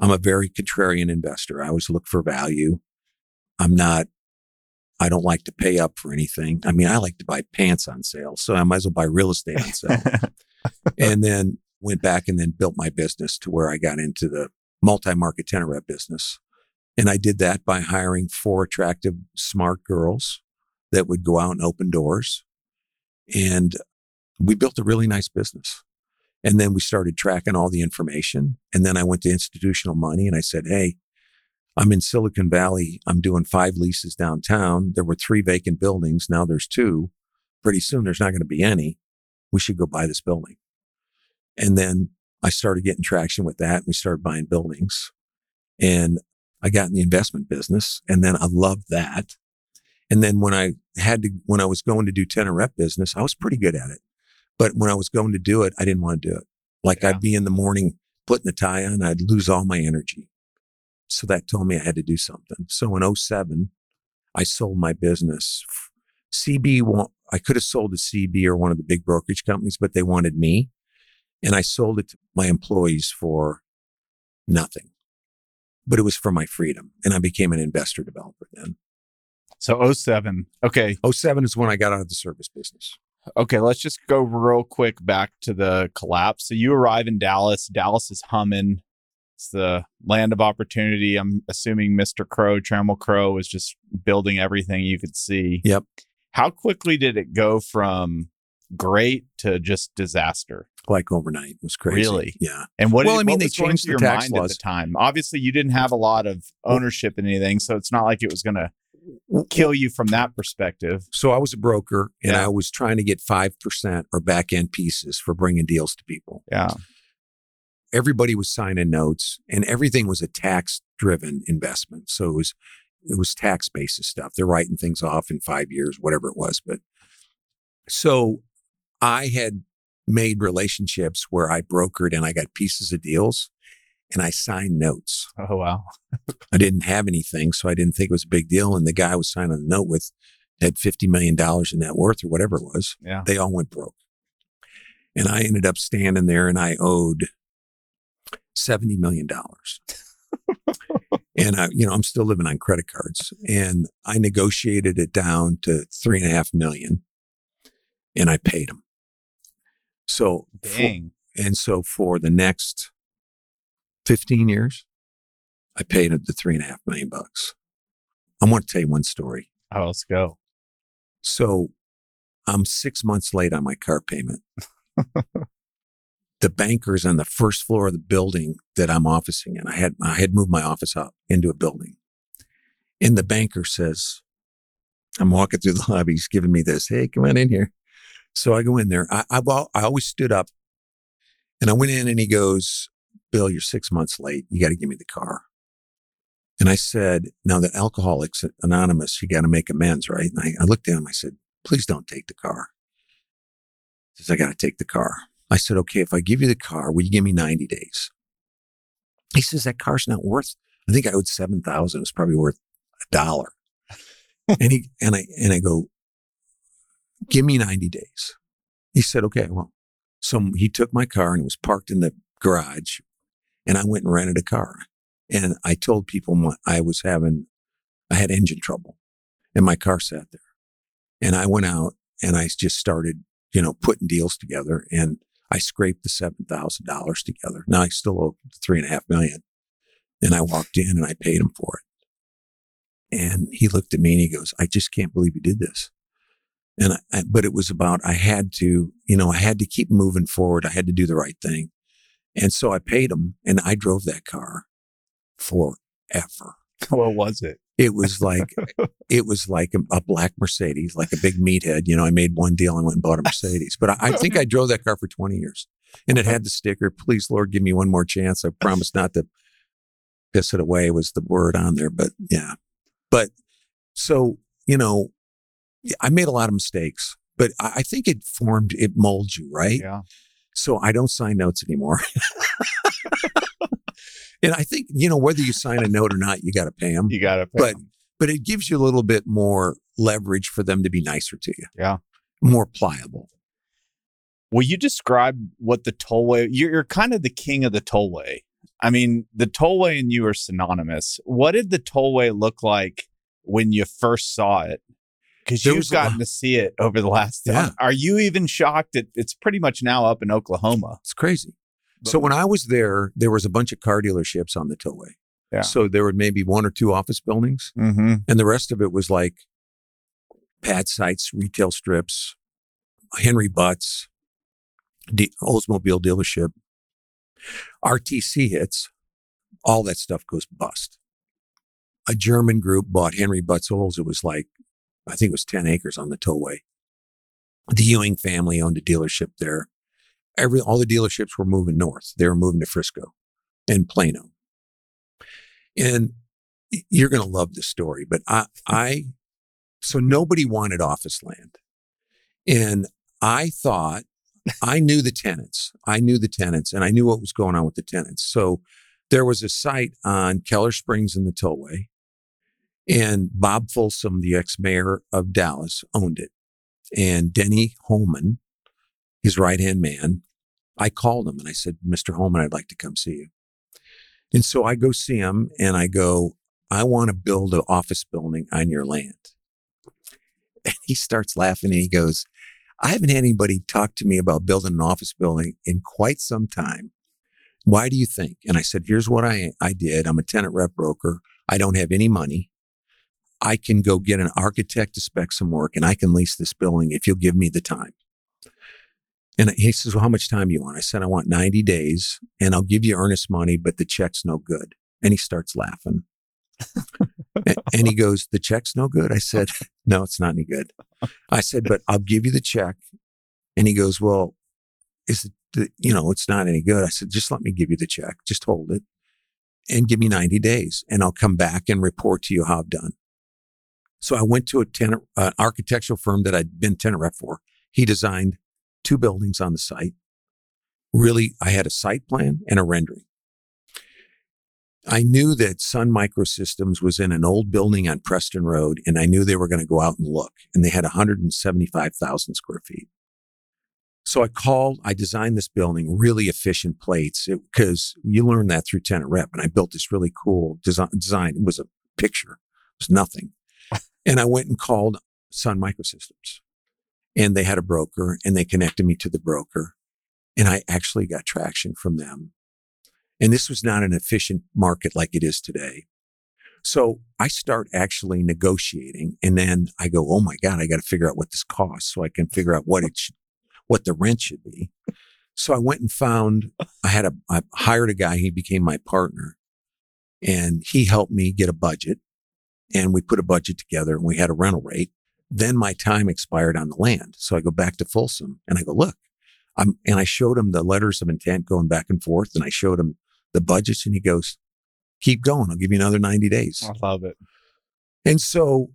I'm a very contrarian investor. I always look for value. I'm not, I don't like to pay up for anything. I mean, I like to buy pants on sale. So I might as well buy real estate on sale. and then went back and then built my business to where I got into the multi-market tenant rep business. And I did that by hiring four attractive, smart girls that would go out and open doors. And we built a really nice business. And then we started tracking all the information. And then I went to institutional money and I said, Hey, I'm in Silicon Valley. I'm doing five leases downtown. There were three vacant buildings. Now there's two. Pretty soon there's not going to be any. We should go buy this building. And then I started getting traction with that. We started buying buildings and I got in the investment business and then I loved that. And then when I had to, when I was going to do tenant rep business, I was pretty good at it. But when I was going to do it, I didn't want to do it. Like Yeah. I'd be in the morning putting the tie on, I'd lose all my energy. So that told me I had to do something. So in 07, I sold my business. CB, I could have sold to CB or one of the big brokerage companies, but they wanted me. And I sold it to my employees for nothing. But it was for my freedom. And I became an investor developer then. So 07. Okay. 07 is when I got out of the service business. Okay. Let's just go real quick back to the collapse. So you arrive in Dallas. Dallas is humming. It's the land of opportunity. I'm assuming Mr. Crow, Trammell Crow, was just building everything you could see. Yep. How quickly did it go from great to just disaster? Like overnight. It was crazy. Really? Yeah. And what? Well, did- I mean, they changed the your mind at the time. Obviously, you didn't have a lot of ownership in anything, so it's not like it was going to kill you from that perspective. So I was a broker and Yeah. I was trying to get 5% or back end pieces for bringing deals to people. Yeah. Everybody was signing notes and everything was a tax driven investment. So it was, it was tax basis stuff. They're writing things off in five years, whatever it was. But so I had made relationships where I brokered and I got pieces of deals and I signed notes. Oh wow. I didn't have anything, so I didn't think it was a big deal. And the guy I was signing the note with had $50 million in net worth or whatever it was. Yeah. They all went broke. And I ended up standing there and I owed $70 million. and I, you know, I'm still living on credit cards and I negotiated it down to three and a half million and I paid him. So, for- Dang. and so for the next 15 years, I paid him the three and a half million bucks. I want to tell you one story. Oh, let's go. So I'm six months late on my car payment. the bankers on the first floor of the building that I'm officing in, I had, I had moved my office up into a building. And the banker says, I'm walking through the lobby. He's giving me this. Hey, come on in here. So I go in there. I, I've I always stood up and I went in and he goes, Bill, you're six months late. You got to give me the car. And I said, now the Alcoholics Anonymous, you got to make amends, right? And I, I looked at him. I said, please don't take the car. He says, I got to take the car. I said, okay, if I give you the car, will you give me 90 days? He says, that car's not worth, I think I owed 7,000. It's probably worth a dollar. and he, and I, and I go, give me 90 days. He said, okay, well, so he took my car and it was parked in the garage and I went and rented a car. And I told people my, I was having, I had engine trouble and my car sat there. And I went out and I just started, you know, putting deals together and I scraped the $7,000 together. Now I still owe three and a half million. And I walked in and I paid him for it. And he looked at me and he goes, I just can't believe you did this. And I, I, but it was about, I had to, you know, I had to keep moving forward. I had to do the right thing. And so I paid him and I drove that car forever. What was it? It was like, it was like a, a black Mercedes, like a big meathead. You know, I made one deal and went and bought a Mercedes, but I, I think I drove that car for 20 years and it had the sticker, please Lord, give me one more chance. I promise not to piss it away was the word on there, but yeah. But so, you know, I made a lot of mistakes, but I, I think it formed, it molds you, right? Yeah. So I don't sign notes anymore. and I think, you know, whether you sign a note or not, you got to pay them, You got to pay But- 'em. but it gives you a little bit more leverage for them to be nicer to you. Yeah. More pliable. Will you describe what the tollway? You're, you're kind of the king of the tollway. I mean, the tollway and you are synonymous. What did the tollway look like when you first saw it? Because you've gotten to see it over the last. Yeah. Are you even shocked that it's pretty much now up in Oklahoma? It's crazy. So when I was there, there was a bunch of car dealerships on the tollway. Yeah. So there were maybe one or two office buildings, Mm-hmm. and the rest of it was like pad sites, retail strips, Henry Butts, D- Oldsmobile dealership. RTC hits, all that stuff goes bust. A German group bought Henry Butzel's. It was like, I think it was 10 acres on the tollway. The Ewing family owned a dealership there. Every, all the dealerships were moving north. They were moving to Frisco and Plano. And you're going to love this story, but I, I, so nobody wanted office land. And I thought I knew the tenants. I knew the tenants and I knew what was going on with the tenants. So there was a site on Keller Springs in the Tollway and Bob Folsom, the ex mayor of Dallas, owned it. And Denny Holman, his right hand man, I called him and I said, Mr. Holman, I'd like to come see you. And so I go see him and I go, I want to build an office building on your land. And he starts laughing and he goes, I haven't had anybody talk to me about building an office building in quite some time. Why do you think? And I said, here's what I, I did. I'm a tenant rep broker. I don't have any money. I can go get an architect to spec some work and I can lease this building if you'll give me the time. And he says, well, how much time do you want? I said, I want 90 days and I'll give you earnest money, but the check's no good. And he starts laughing. and he goes, the check's no good. I said, no, it's not any good. I said, but I'll give you the check. And he goes, well, is it, you know, it's not any good. I said, just let me give you the check. Just hold it and give me 90 days and I'll come back and report to you how I've done. So I went to a tenant, uh, architectural firm that I'd been tenant rep for. He designed two buildings on the site. Really, I had a site plan and a rendering. I knew that Sun Microsystems was in an old building on Preston Road, and I knew they were going to go out and look, and they had 175,000 square feet. So I called, I designed this building, really efficient plates, because you learn that through tenant rep. And I built this really cool design. design. It was a picture, it was nothing. And I went and called Sun Microsystems, and they had a broker, and they connected me to the broker. And I actually got traction from them and this was not an efficient market like it is today. So I start actually negotiating and then I go, Oh my God, I got to figure out what this costs so I can figure out what it should, what the rent should be. So I went and found, I had a, I hired a guy. He became my partner and he helped me get a budget and we put a budget together and we had a rental rate. Then my time expired on the land. So I go back to Folsom and I go, look, I'm, and I showed him the letters of intent going back and forth and I showed him the budgets and he goes, keep going. I'll give you another 90 days. I love it. And so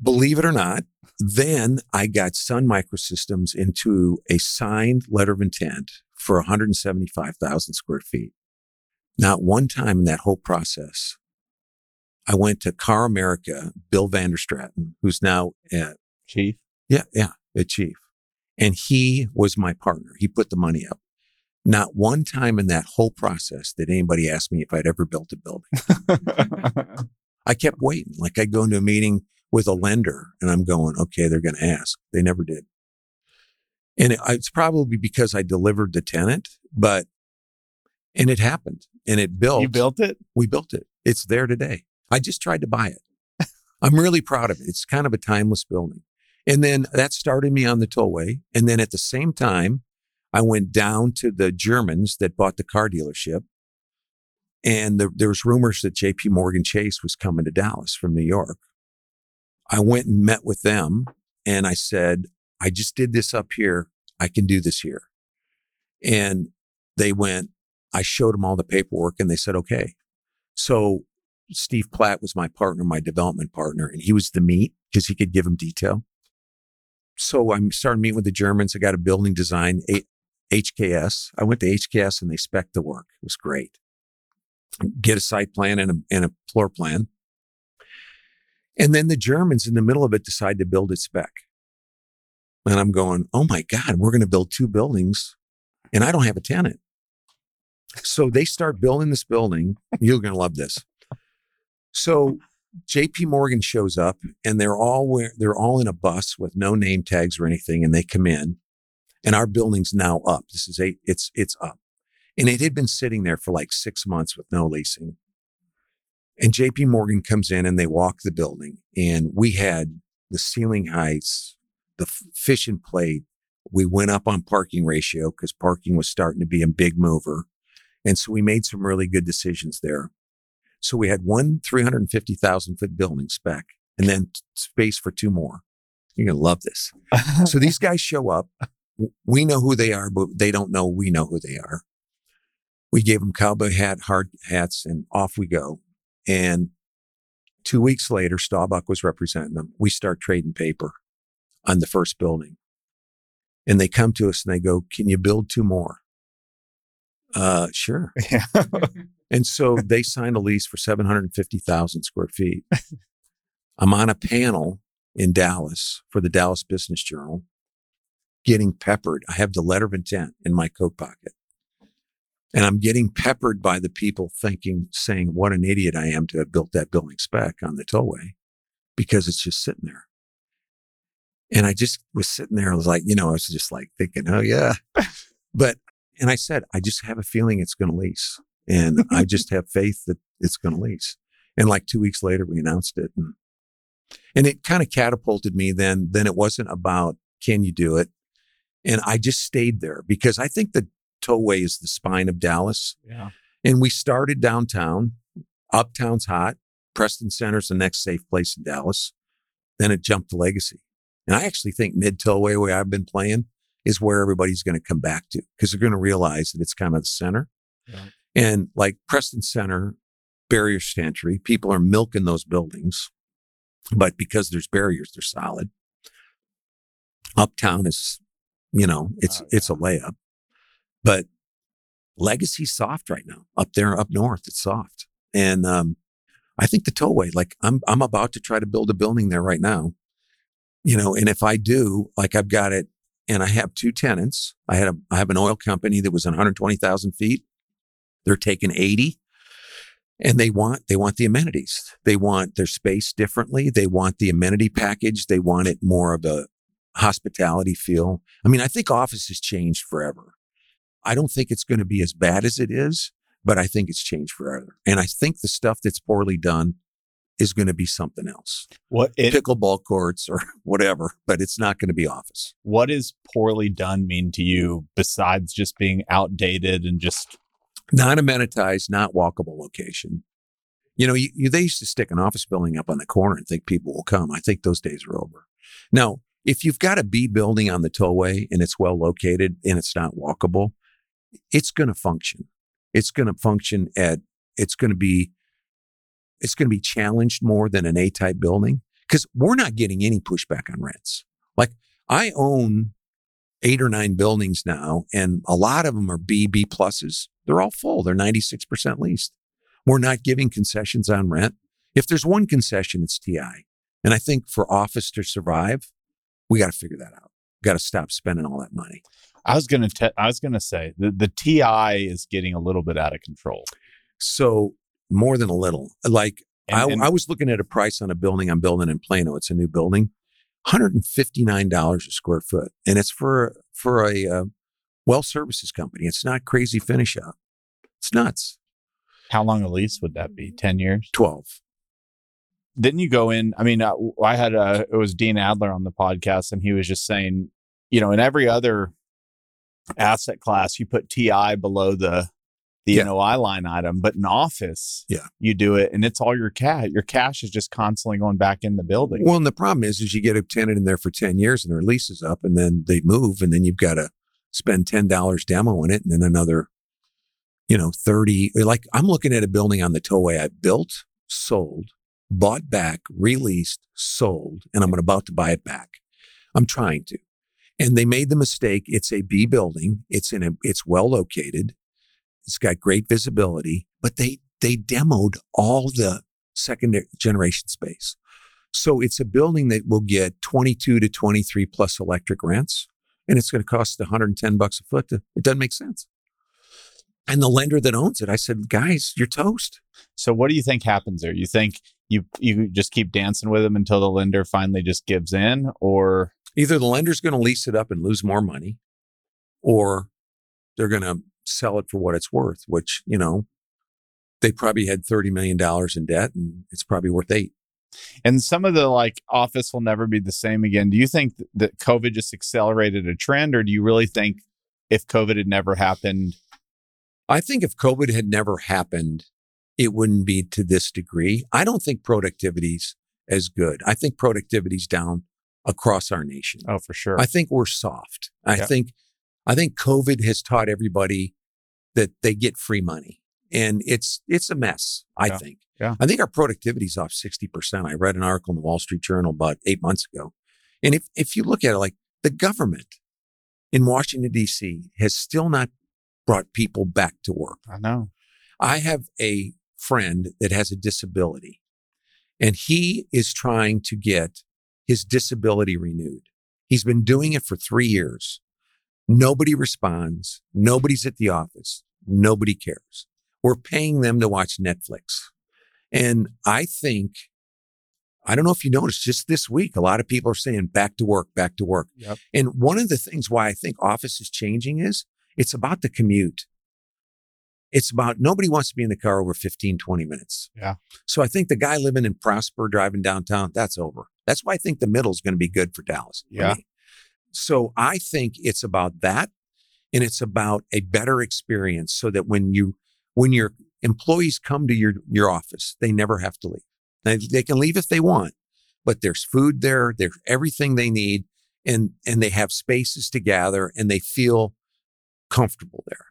believe it or not, then I got Sun Microsystems into a signed letter of intent for 175,000 square feet. Not one time in that whole process, I went to CarrAmerica, Bill Vanderstraaten, who's now at chief. Yeah, yeah, a chief. And he was my partner. He put the money up. Not one time in that whole process did anybody ask me if I'd ever built a building. I kept waiting. Like I go into a meeting with a lender and I'm going, okay, they're going to ask. They never did. And it, it's probably because I delivered the tenant, but, and it happened and it built. You built it? We built it. It's there today. I just tried to buy it. I'm really proud of it. It's kind of a timeless building. And then that started me on the tollway. And then at the same time, I went down to the Germans that bought the car dealership. And the, there was rumors that JP Morgan Chase was coming to Dallas from New York. I went and met with them and I said, I just did this up here. I can do this here. And they went, I showed them all the paperwork and they said, okay. So Steve Platt was my partner, my development partner, and he was the meat because he could give him detail. So I started meeting with the Germans. I got a building design, HKS. I went to HKS and they spec the work. It was great. Get a site plan and a, and a floor plan. And then the Germans in the middle of it decide to build it spec. And I'm going, oh my God, we're going to build two buildings and I don't have a tenant. So they start building this building. You're going to love this. So JP Morgan shows up and they're all they're all in a bus with no name tags or anything. And they come in and our building's now up. This is a, it's, it's up. And it had been sitting there for like six months with no leasing. And JP Morgan comes in and they walk the building and we had the ceiling heights, the fish and plate, we went up on parking ratio because parking was starting to be a big mover. And so we made some really good decisions there. So we had one 350,000 foot building spec and then t- space for two more. You're going to love this. So these guys show up. We know who they are, but they don't know we know who they are. We gave them cowboy hat, hard hats, and off we go. And two weeks later, Staubach was representing them. We start trading paper on the first building. And they come to us and they go, Can you build two more? Uh, sure. yeah. And so they signed a lease for 750,000 square feet. I'm on a panel in Dallas for the Dallas Business Journal getting peppered. I have the letter of intent in my coat pocket. And I'm getting peppered by the people thinking, saying, what an idiot I am to have built that building spec on the tollway because it's just sitting there. And I just was sitting there. I was like, you know, I was just like thinking, oh yeah. But, and I said, I just have a feeling it's going to lease. And I just have faith that it's going to lease. And like two weeks later, we announced it. And, and it kind of catapulted me then. Then it wasn't about, can you do it? And I just stayed there because I think the tollway is the spine of Dallas. Yeah. And we started downtown. Uptown's hot. Preston Center's the next safe place in Dallas. Then it jumped to Legacy. And I actually think mid tollway where I've been playing is where everybody's going to come back to because they're going to realize that it's kind of the center. Yeah. And like Preston Center, barriers to entry, people are milking those buildings, but because there's barriers, they're solid. Uptown is, you know, it's Oh, it's a layup, but Legacy's soft right now. Up there, up north, it's soft, and um, I think the tollway. Like I'm I'm about to try to build a building there right now, you know, and if I do, like I've got it, and I have two tenants. I had a I have an oil company that was 120,000 feet. They're taking 80 and they want they want the amenities. They want their space differently. They want the amenity package. They want it more of a hospitality feel. I mean i think office has changed forever. I don't think it's going to be as bad as it is but i think it's changed forever. And i think the stuff that's poorly done is going to be something else. What it pickleball courts or whatever but it's not going to be office. What does poorly done mean to you besides just being outdated and just not amenitized, not walkable location. You know, you, you, they used to stick an office building up on the corner and think people will come. I think those days are over. Now, if you've got a B building on the tollway and it's well located and it's not walkable, it's going to function. It's going to function at, it's going to be, it's going to be challenged more than an A type building because we're not getting any pushback on rents. Like I own eight or nine buildings now, and a lot of them are B, B pluses. They're all full. They're 96% leased. We're not giving concessions on rent. If there's one concession, it's TI. And I think for office to survive, we got to figure that out. Got to stop spending all that money. I was gonna te- I was gonna say the, the TI is getting a little bit out of control. So more than a little. Like And- I, and- I was looking at a price on a building I'm building in Plano. It's a new building, $159 a square foot. And it's for, for a uh, well services company. It's not crazy finish up. It's nuts. How long a lease would that be? Ten years? 12. Didn't you go in? I mean, uh, I had a it was Dean Adler on the podcast, and he was just saying, you know, in every other asset class, you put TI below the the Yeah. NOI line item, but in office, Yeah. you do it, and it's all your cash. Your cash is just constantly going back in the building. Well, and the problem is, is you get a tenant in there for 10 years and their lease is up and then they move and then you've got to spend $10 demoing it and then another, you know, 30. Like I'm looking at a building on the tollway I built, sold, bought back, released, sold, and I'm about to buy it back. I'm trying to. And they made the mistake. It's a B building. It's in a, it's well located. It's got great visibility, but they, they demoed all the second generation space. So it's a building that will get 22 to 23 plus electric rents, and it's going to cost 110 bucks a foot. To, it doesn't make sense. And the lender that owns it, I said, guys, you're toast. So, what do you think happens there? You think you you just keep dancing with them until the lender finally just gives in, or Either the lender's going to lease it up and lose more money, or they're going to sell it for what it's worth, which, you know, they probably had $30 million in debt and it's probably worth eight. And some of the like office will never be the same again. Do you think that COVID just accelerated a trend, or do you really think if COVID had never happened? I think if COVID had never happened, it wouldn't be to this degree. I don't think productivity's as good. I think productivity's down across our nation. Oh, for sure. I think we're soft. I think I think COVID has taught everybody that they get free money. And it's it's a mess, I Yeah. think. Yeah. I think our productivity's off 60%. I read an article in the Wall Street Journal about eight months ago. And if if you look at it like the government in Washington, DC has still not brought people back to work. I know. I have a friend that has a disability and he is trying to get his disability renewed. He's been doing it for three years. Nobody responds. Nobody's at the office. Nobody cares. We're paying them to watch Netflix. And I think, I don't know if you noticed just this week, a lot of people are saying back to work, back to work. Yep. And one of the things why I think office is changing is it's about the commute. It's about nobody wants to be in the car over 15, 20 minutes. Yeah. So I think the guy living in Prosper driving downtown, that's over. That's why I think the middle is going to be good for Dallas. Yeah. So I think it's about that and it's about a better experience so that when you when your employees come to your your office, they never have to leave. Now, they can leave if they want, but there's food there, there's everything they need and and they have spaces to gather and they feel comfortable there.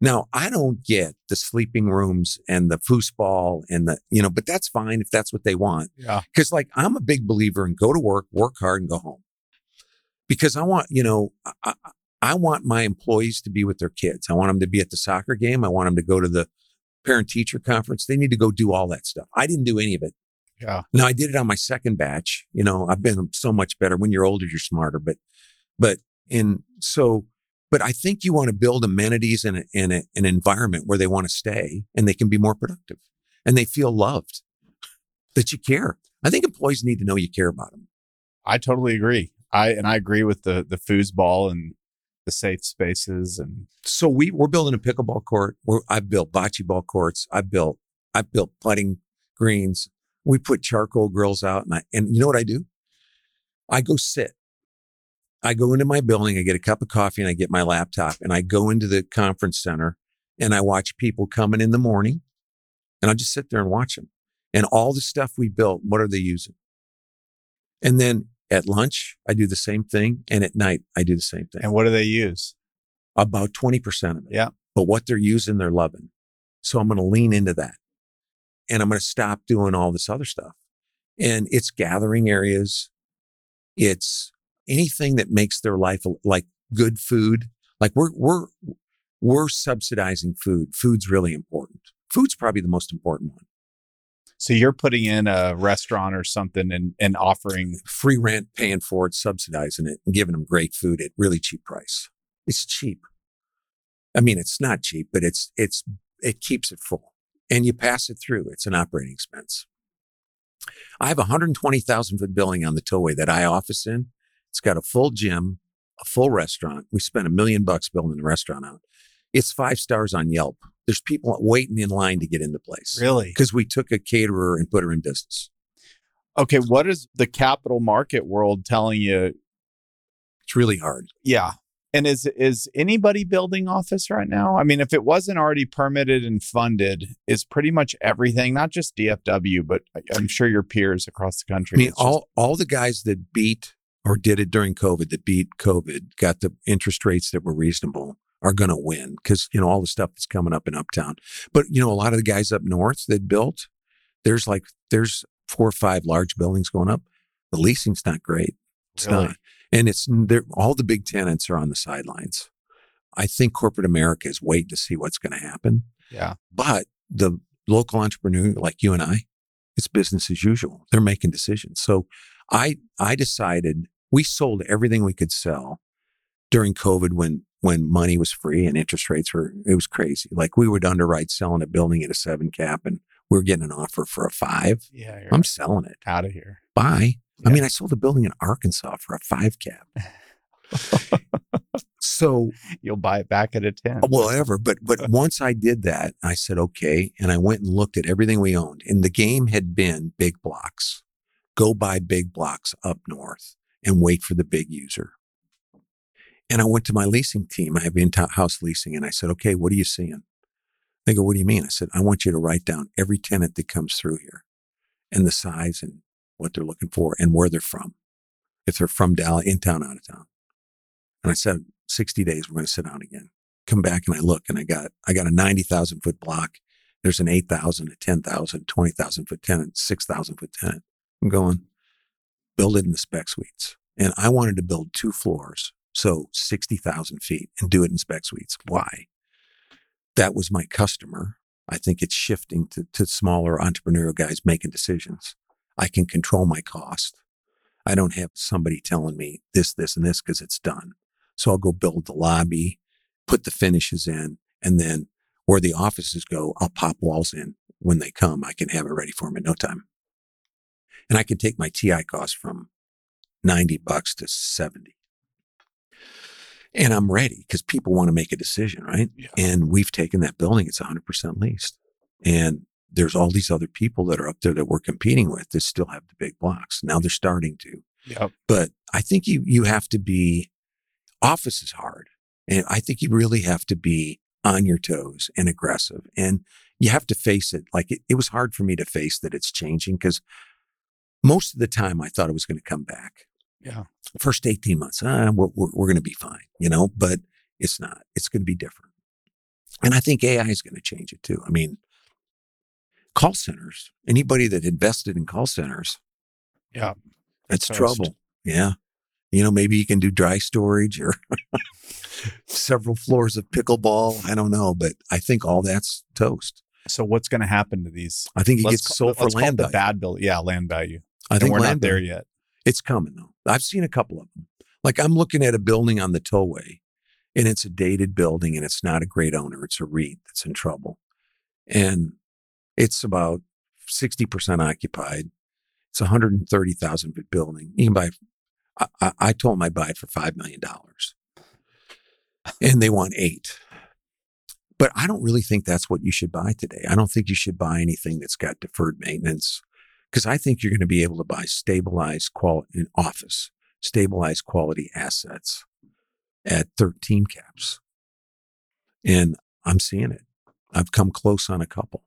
Now, I don't get the sleeping rooms and the foosball and the, you know, but that's fine if that's what they want. Yeah. Cause like I'm a big believer in go to work, work hard and go home. Because I want, you know, I, I, want my employees to be with their kids. I want them to be at the soccer game. I want them to go to the parent teacher conference. They need to go do all that stuff. I didn't do any of it. Yeah. Now I did it on my second batch. You know, I've been so much better. When you're older, you're smarter. But, but in so, but I think you want to build amenities in, a, in a, an environment where they want to stay and they can be more productive and they feel loved, that you care. I think employees need to know you care about them. I totally agree. I and I agree with the the foosball and the safe spaces and So we we're building a pickleball court. We're, I've built bocce ball courts. I've built I've built putting greens. We put charcoal grills out, and I and you know what I do? I go sit. I go into my building. I get a cup of coffee, and I get my laptop, and I go into the conference center, and I watch people coming in the morning, and I just sit there and watch them. And all the stuff we built, what are they using? And then at lunch, I do the same thing, and at night, I do the same thing and what do they use? about 20% of it. Yeah. But what they're using, they're loving. So I'm going to lean into that and I'm going to stop doing all this other stuff. And it's gathering areas. It's anything that makes their life like good food. Like we're, we're, we're subsidizing food. Food's really important. Food's probably the most important one. So you're putting in a restaurant or something and and offering Free rent, paying for it, subsidizing it and giving them great food at really cheap price. It's cheap. I mean, it's not cheap, but it's, it's, it keeps it full and you pass it through. It's an operating expense. I have a 120,000 foot building on the tollway that I office in. It's got a full gym, a full restaurant. We spent a million bucks building the restaurant out. It's five stars on Yelp. There's people waiting in line to get into place really because we took a caterer and put her in business. okay. What is the capital market world telling you? It's really hard. Yeah. And is is anybody building office right now? I mean, if it wasn't already permitted and funded, is pretty much everything, not just DFW, but I'm sure your peers across the country. I mean, it's just- all, all the guys that beat or did it during COVID that beat COVID got the interest rates that were reasonable are going to win because, you know, all the stuff that's coming up in Uptown. But, you know, a lot of the guys up north that built, there's like, there's four or five large buildings going up. The leasing's not great. It's Really? not. And it's, all the big tenants are on the sidelines. I think corporate America is waiting to see what's going to happen. yeah. But the local entrepreneur like you and I, it's business as usual. They're making decisions. So I I decided we sold everything we could sell during COVID when when money was free and interest rates were it was crazy. Like we would underwrite selling a building at a seven cap and we are getting an offer for a five. Yeah. I'm selling it. out of here. Buy. I mean, I sold a building in Arkansas for a five cap. so You'll buy it back at a 10. whatever. But but once I did that, I said okay, and I went and looked at everything we owned, and the game had been big blocks. go buy big blocks up north and wait for the big user. And I went to my leasing team. I have in-house leasing, and I said, "Okay, what are you seeing?" They go, "What do you mean?" I said, "I want you to write down every tenant that comes through here, and the size and what they're looking for, and where they're from. If they're from Dallas, in town, out of town." And I said, 60 days, we're going to sit down again. Come back and I look and I got, I got a 90,000 foot block. There's an 8,000, a 10,000, 20,000 foot tenant, 6,000 foot tenant. I'm going, build it in the spec suites. And I wanted to build two floors. So 60,000 feet and do it in spec suites. Why? That was my customer. I think it's shifting to, to smaller entrepreneurial guys making decisions. I can control my cost. I don't have somebody telling me this, this, and this because it's done. So I'll go build the lobby, put the finishes in, and then where the offices go, I'll pop walls in when they come. I can have it ready for them in no time. And I can take my TI cost from 90 bucks to 70. And I'm ready because people want to make a decision, right? Yeah. And we've taken that building, it's 100% leased. And there's all these other people that are up there that we're competing with that still have the big blocks. Now they're starting to. Yep. But I think you you have to be office is hard. And I think you really have to be on your toes and aggressive. And you have to face it. Like it, it was hard for me to face that it's changing because most of the time I thought it was going to come back. Yeah. First 18 months, ah, we're, we're, we're going to be fine, you know, but it's not. It's going to be different. And I think AI is going to change it too. I mean, call centers, anybody that invested in call centers, Yeah. that's trouble. Yeah. You know, maybe you can do dry storage or several floors of pickleball. I don't know, but I think all that's toast. So what's going to happen to these? I think it Let's gets sold for call it land the value. bad bill. Yeah, land value. I and think we're not there yet. It's coming though. I've seen a couple of them. Like I'm looking at a building on the tollway and it's a dated building and it's not a great owner. It's a REIT that's in trouble. And it's about 60% occupied. It's a 130,000 foot building. You can buy, I, I, I told them I'd buy it for $5 million and they want eight. But I don't really think that's what you should buy today. I don't think you should buy anything that's got deferred maintenance because I think you're going to be able to buy stabilized quality in office, stabilized quality assets at 13 caps. And I'm seeing it. I've come close on a couple.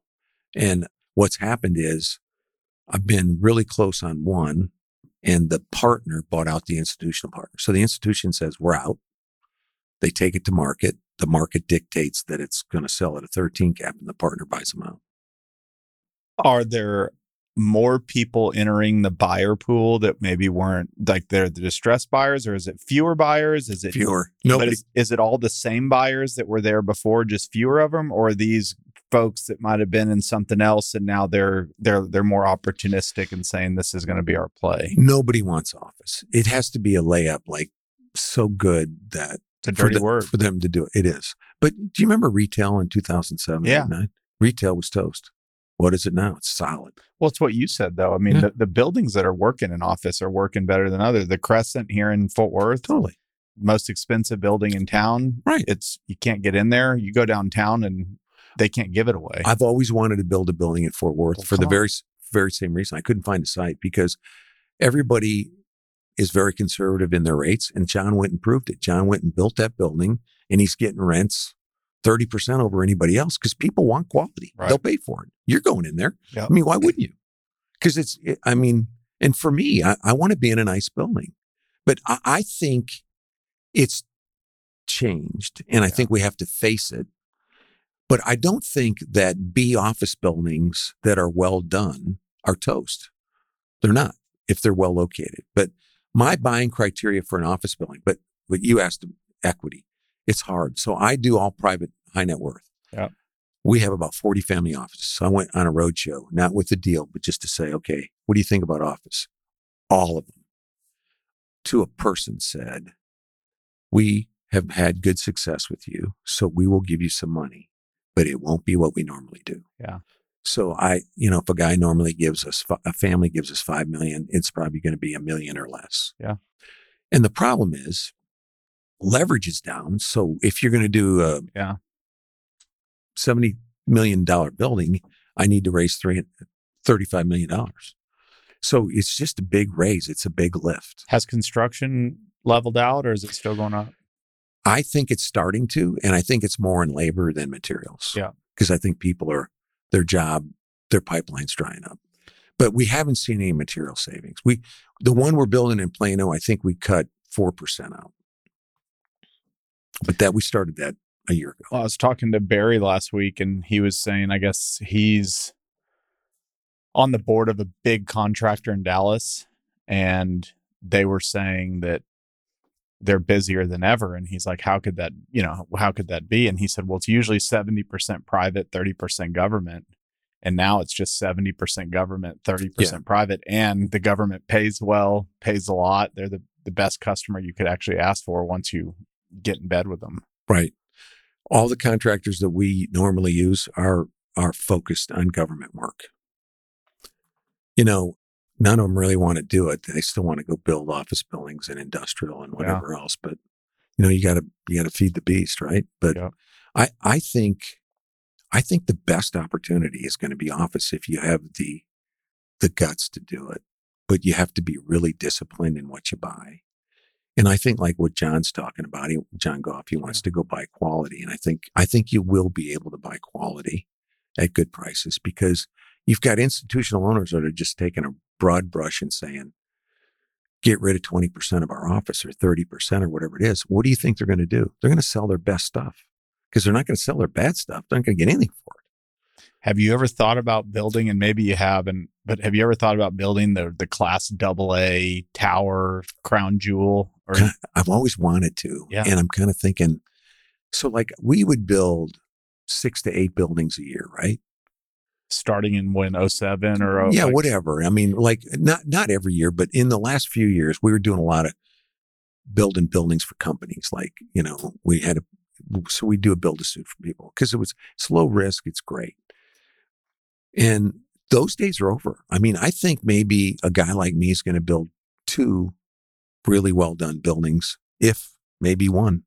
And what's happened is I've been really close on one and the partner bought out the institutional partner. So the institution says we're out. They take it to market. The market dictates that it's going to sell at a 13 cap and the partner buys them out. Are there more people entering the buyer pool that maybe weren't like they're the distressed buyers, or is it fewer buyers? Is it Fewer. But Nobody. is, is it all the same buyers that were there before, just fewer of them, or are these folks that might have been in something else and now they're they're they're more opportunistic and saying this is going to be our play? Nobody wants office. It has to be a layup like so good that It's a for, the- word. for them to do it. It is. But do you remember retail in 2007? Yeah. 2009? Retail was toast. What is it now? It's solid. Well, it's what you said though. I mean, Yeah. the, the buildings that are working in office are working better than others. The Crescent here in Fort Worth, Totally. most expensive building in town. Right. It's you can't get in there. You go downtown and they can't give it away. I've always wanted to build a building in Fort Worth Well, for the on. very, very same reason. I couldn't find a site because everybody is very conservative in their rates. And John went and proved it. John went and built that building and he's getting rents 30% over anybody else because people want quality. Right. They'll pay for it. You're going in there. Yep. I mean, why wouldn't you? Because it's, it, I mean, and for me, I, I want to be in a nice building, but I, I think it's changed and I think we have to face it. But I don't think that B office buildings that are well done are toast. They're not if they're well located. But my buying criteria for an office building, but what you asked equity, it's hard. So I do all private high net worth. Yep. We have about 40 family offices. So I went on a road show, not with a deal, but just to say, okay, what do you think about office? All of them to a person said, we have had good success with you. So we will give you some money, but it won't be what we normally do. Yeah. So I, you know, if a guy normally gives us, a family gives us 5 million, it's probably going to be a million or less. Yeah. And the problem is leverage is down. So if you're going to do a Yeah. $70 million building, I need to raise three, $35 million. So it's just a big raise. It's a big lift. Has construction leveled out or is it still going up? I think it's starting to, and I think it's more in labor than materials. Yeah. Because I think people are their job, their pipeline's drying up. But we haven't seen any material savings. We the one we're building in Plano, I think we cut four percent out. But that we started that a year ago. Well, I was talking to Barry last week and he was saying, I guess he's on the board of a big contractor in Dallas and they were saying that they're busier than ever. And he's like, how could that, you know, how could that be? And he said, well, it's usually 70% private, 30% government. And now it's just 70% government, 30% Yeah. private. And the government pays well, pays a lot. They're the, the best customer you could actually ask for once you get in bed with them. Right. All the contractors that we normally use are are focused on government work. You know, none of them really want to do it. They still want to go build office buildings and industrial and whatever else. But you know, you got to you got to feed the beast, right? But Yeah. I I think I think the best opportunity is going to be office if you have the the guts to do it. But you have to be really disciplined in what you buy. And I think like what John's talking about, he, John Goff, he wants to go buy quality. And I think, I think you will be able to buy quality at good prices because you've got institutional owners that are just taking a broad brush and saying, get rid of 20% of our office or 30% or whatever it is. What do you think they're going to do? They're going to sell their best stuff because they're not going to sell their bad stuff. They're not going to get anything for it. Have you ever thought about building, and maybe you have, and but have you ever thought about building the the class double A tower crown jewel? Or I've always wanted to. Yeah. And I'm kind of thinking, so like we would build six to eight buildings a year, right? starting in when 07 or oh, yeah, whatever. I mean, like not not every year, but in the last few years, we were doing a lot of building buildings for companies. Like you know, we had a so we do a build-to-suit for people because it was it's low risk, it's great, and those days are over. I mean, I think maybe a guy like me is going to build two really well done buildings, if maybe one,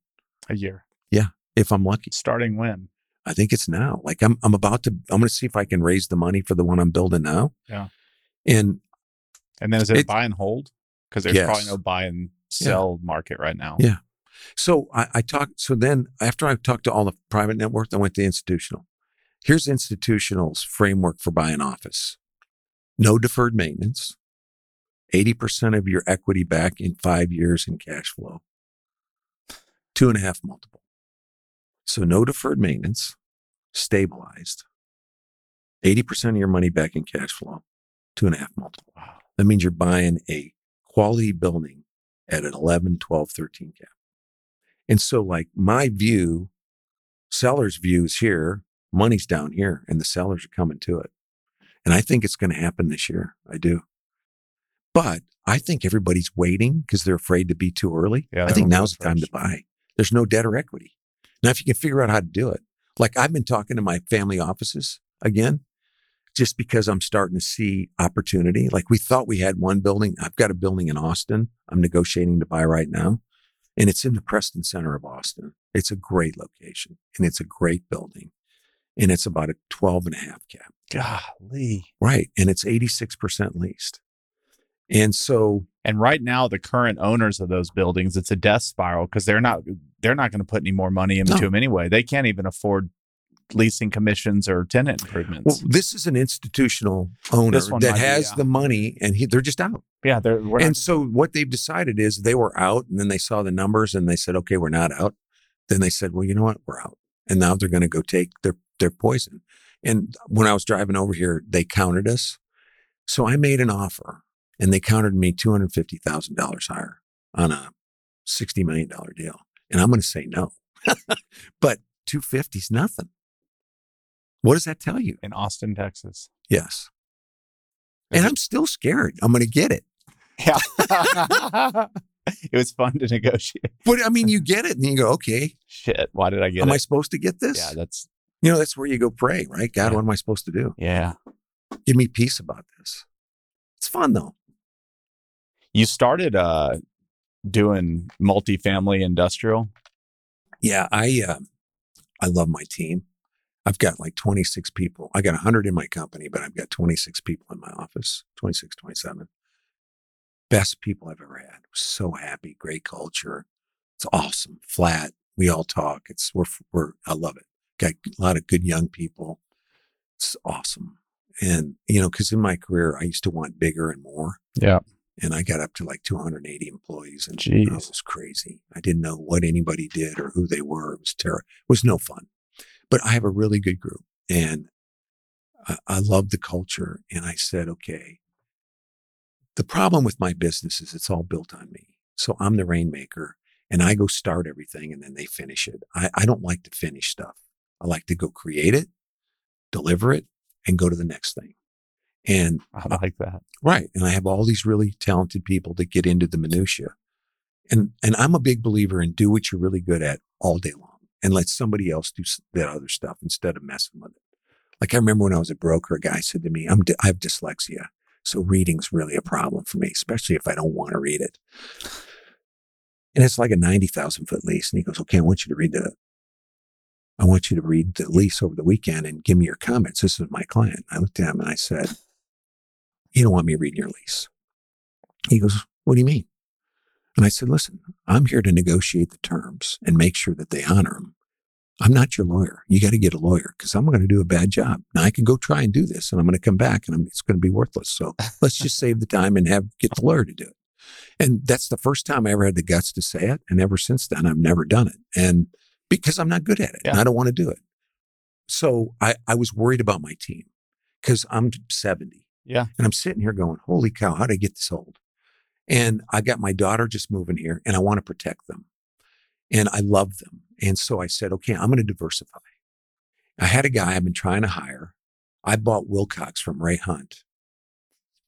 a year. Yeah, if I'm lucky. Starting when? I think it's now. Like I'm I'm about to I'm going to see if I can raise the money for the one I'm building now. Yeah. And And then is it, It- buy and hold? Because there's probably no buy and sell market right now. Yeah. so I, I talked so then after I talked to all the private networks, I went to institutional. Here's institutional's framework for buying office. No deferred maintenance. 80% of your equity back in five years in cash flow. Two and a half multiple. So no deferred maintenance, stabilized. 80% of your money back in cash flow, two and a half multiple. Wow. That means you're buying a quality building at an 11, 12, 13 cap. And so, like, my view, seller's view is here, money's down here, and the sellers are coming to it. And I think it's going to happen this year. I do. But I think everybody's waiting because they're afraid to be too early. Yeah, I think now's the time to buy. There's no debt or equity. Now, if you can figure out how to do it, like I've been talking to my family offices again, just because I'm starting to see opportunity. Like we thought we had one building. I've got a building in Austin. I'm negotiating to buy right now. And it's in the Preston center of Austin. It's a great location and it's a great building. And it's about a 12 and a half cap. Golly. Right. And it's 86% leased. And so, And right now, the current owners of those buildings, it's a death spiral because they're not they're not going to put any more money into No. them anyway. They can't even afford leasing commissions or tenant improvements. well, this is an institutional owner that might be, has yeah. the money and he, they're just out. yeah, they're we're not- and so what they've decided is they were out and then they saw the numbers and they said, okay, we're not out. Then they said, well, you know what? We're out. And now they're going to go take their, their poison. And when I was driving over here, they counted us. So I made an offer and they countered me $250,000 higher on a $60 million deal. And I'm going to say no, but 250 is nothing. What does that tell you? in Austin, Texas. Yes. And I'm still scared. I'm going to get it. Yeah. it was fun to negotiate. But I mean, you get it and you go, okay, Shit, why did I get am it? Am I supposed to get this? yeah, that's you know, that's where you go pray, right? God, Yeah. what am I supposed to do? yeah. Give me peace about this. It's fun though. You started uh doing multifamily industrial. Yeah, I uh, I love my team. I've got like 26 people. I got 100 in my company, but I've got 26 people in my office, 26, 27. Best people I've ever had. So happy, great culture. It's awesome, flat. We all talk. It's, we're, we're, I love it. Got a lot of good young people. It's awesome. And, you know, cause in my career, I used to want bigger and more. Yeah. And I got up to like 280 employees and Jeez. it was crazy. I didn't know what anybody did or who they were. It was terrible. It was no fun, but I have a really good group and I, I love the culture. And I said, okay, the problem with my business is it's all built on me. So I'm the rainmaker and I go start everything and then they finish it. I, I don't like to finish stuff. I like to go create it, deliver it, and go to the next thing. And I like that. Right. And I have all these really talented people that get into the minutia. And and I'm a big believer in do what you're really good at all day long and let somebody else do that other stuff instead of messing with it. Like I remember when I was a broker, a guy said to me, I'm dy- I have dyslexia. So reading's really a problem for me, especially if I don't want to read it. And it's like a 90,000 foot lease. And he goes, okay, I want you to read the, I want you to read the lease over the weekend and give me your comments. This is my client. I looked at him and I said, you don't want me reading your lease. He goes, What do you mean? And I said, Listen, I'm here to negotiate the terms and make sure that they honor them. I'm not your lawyer. You got to get a lawyer because I'm going to do a bad job. Now I can go try and do this and I'm going to come back and I'm, it's going to be worthless. So let's just save the time and have get the lawyer to do it. And that's the first time I ever had the guts to say it. And ever since then, I've never done it. And because I'm not good at it and I don't want to do it. So I, I was worried about my team because I'm 70 Yeah. and I'm sitting here going, holy cow, how did I get this old? And I got my daughter just moving here and I want to protect them. And I love them. And so I said, okay, I'm going to diversify. I had a guy I've been trying to hire. I bought Wilcox from Ray Hunt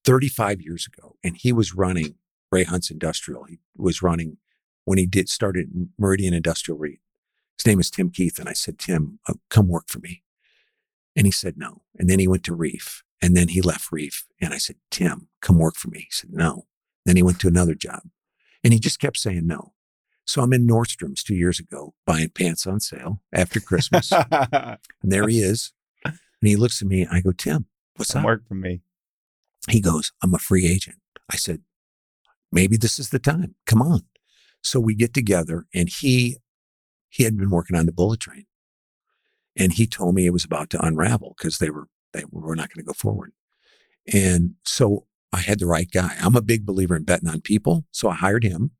35 years ago, and he was running Ray Hunt's Industrial. He was running when he did started Meridian Industrial REIT. His name is Tim Keith. And I said, Tim, uh, come work for me. And he said, no. And then he went to Reef and then he left Reef. And I said, Tim, come work for me. He said, no. Then he went to another job and he just kept saying no. So I'm in Nordstrom's two years ago buying pants on sale after Christmas. and there he is. And he looks at me. I go, Tim, what's Some up? work for me. He goes, I'm a free agent. I said, maybe this is the time. Come on. So we get together and he, he had been working on the bullet train and he told me it was about to unravel because they were, were not going to go forward. And so I had the right guy. I'm a big believer in betting on people. So I hired him,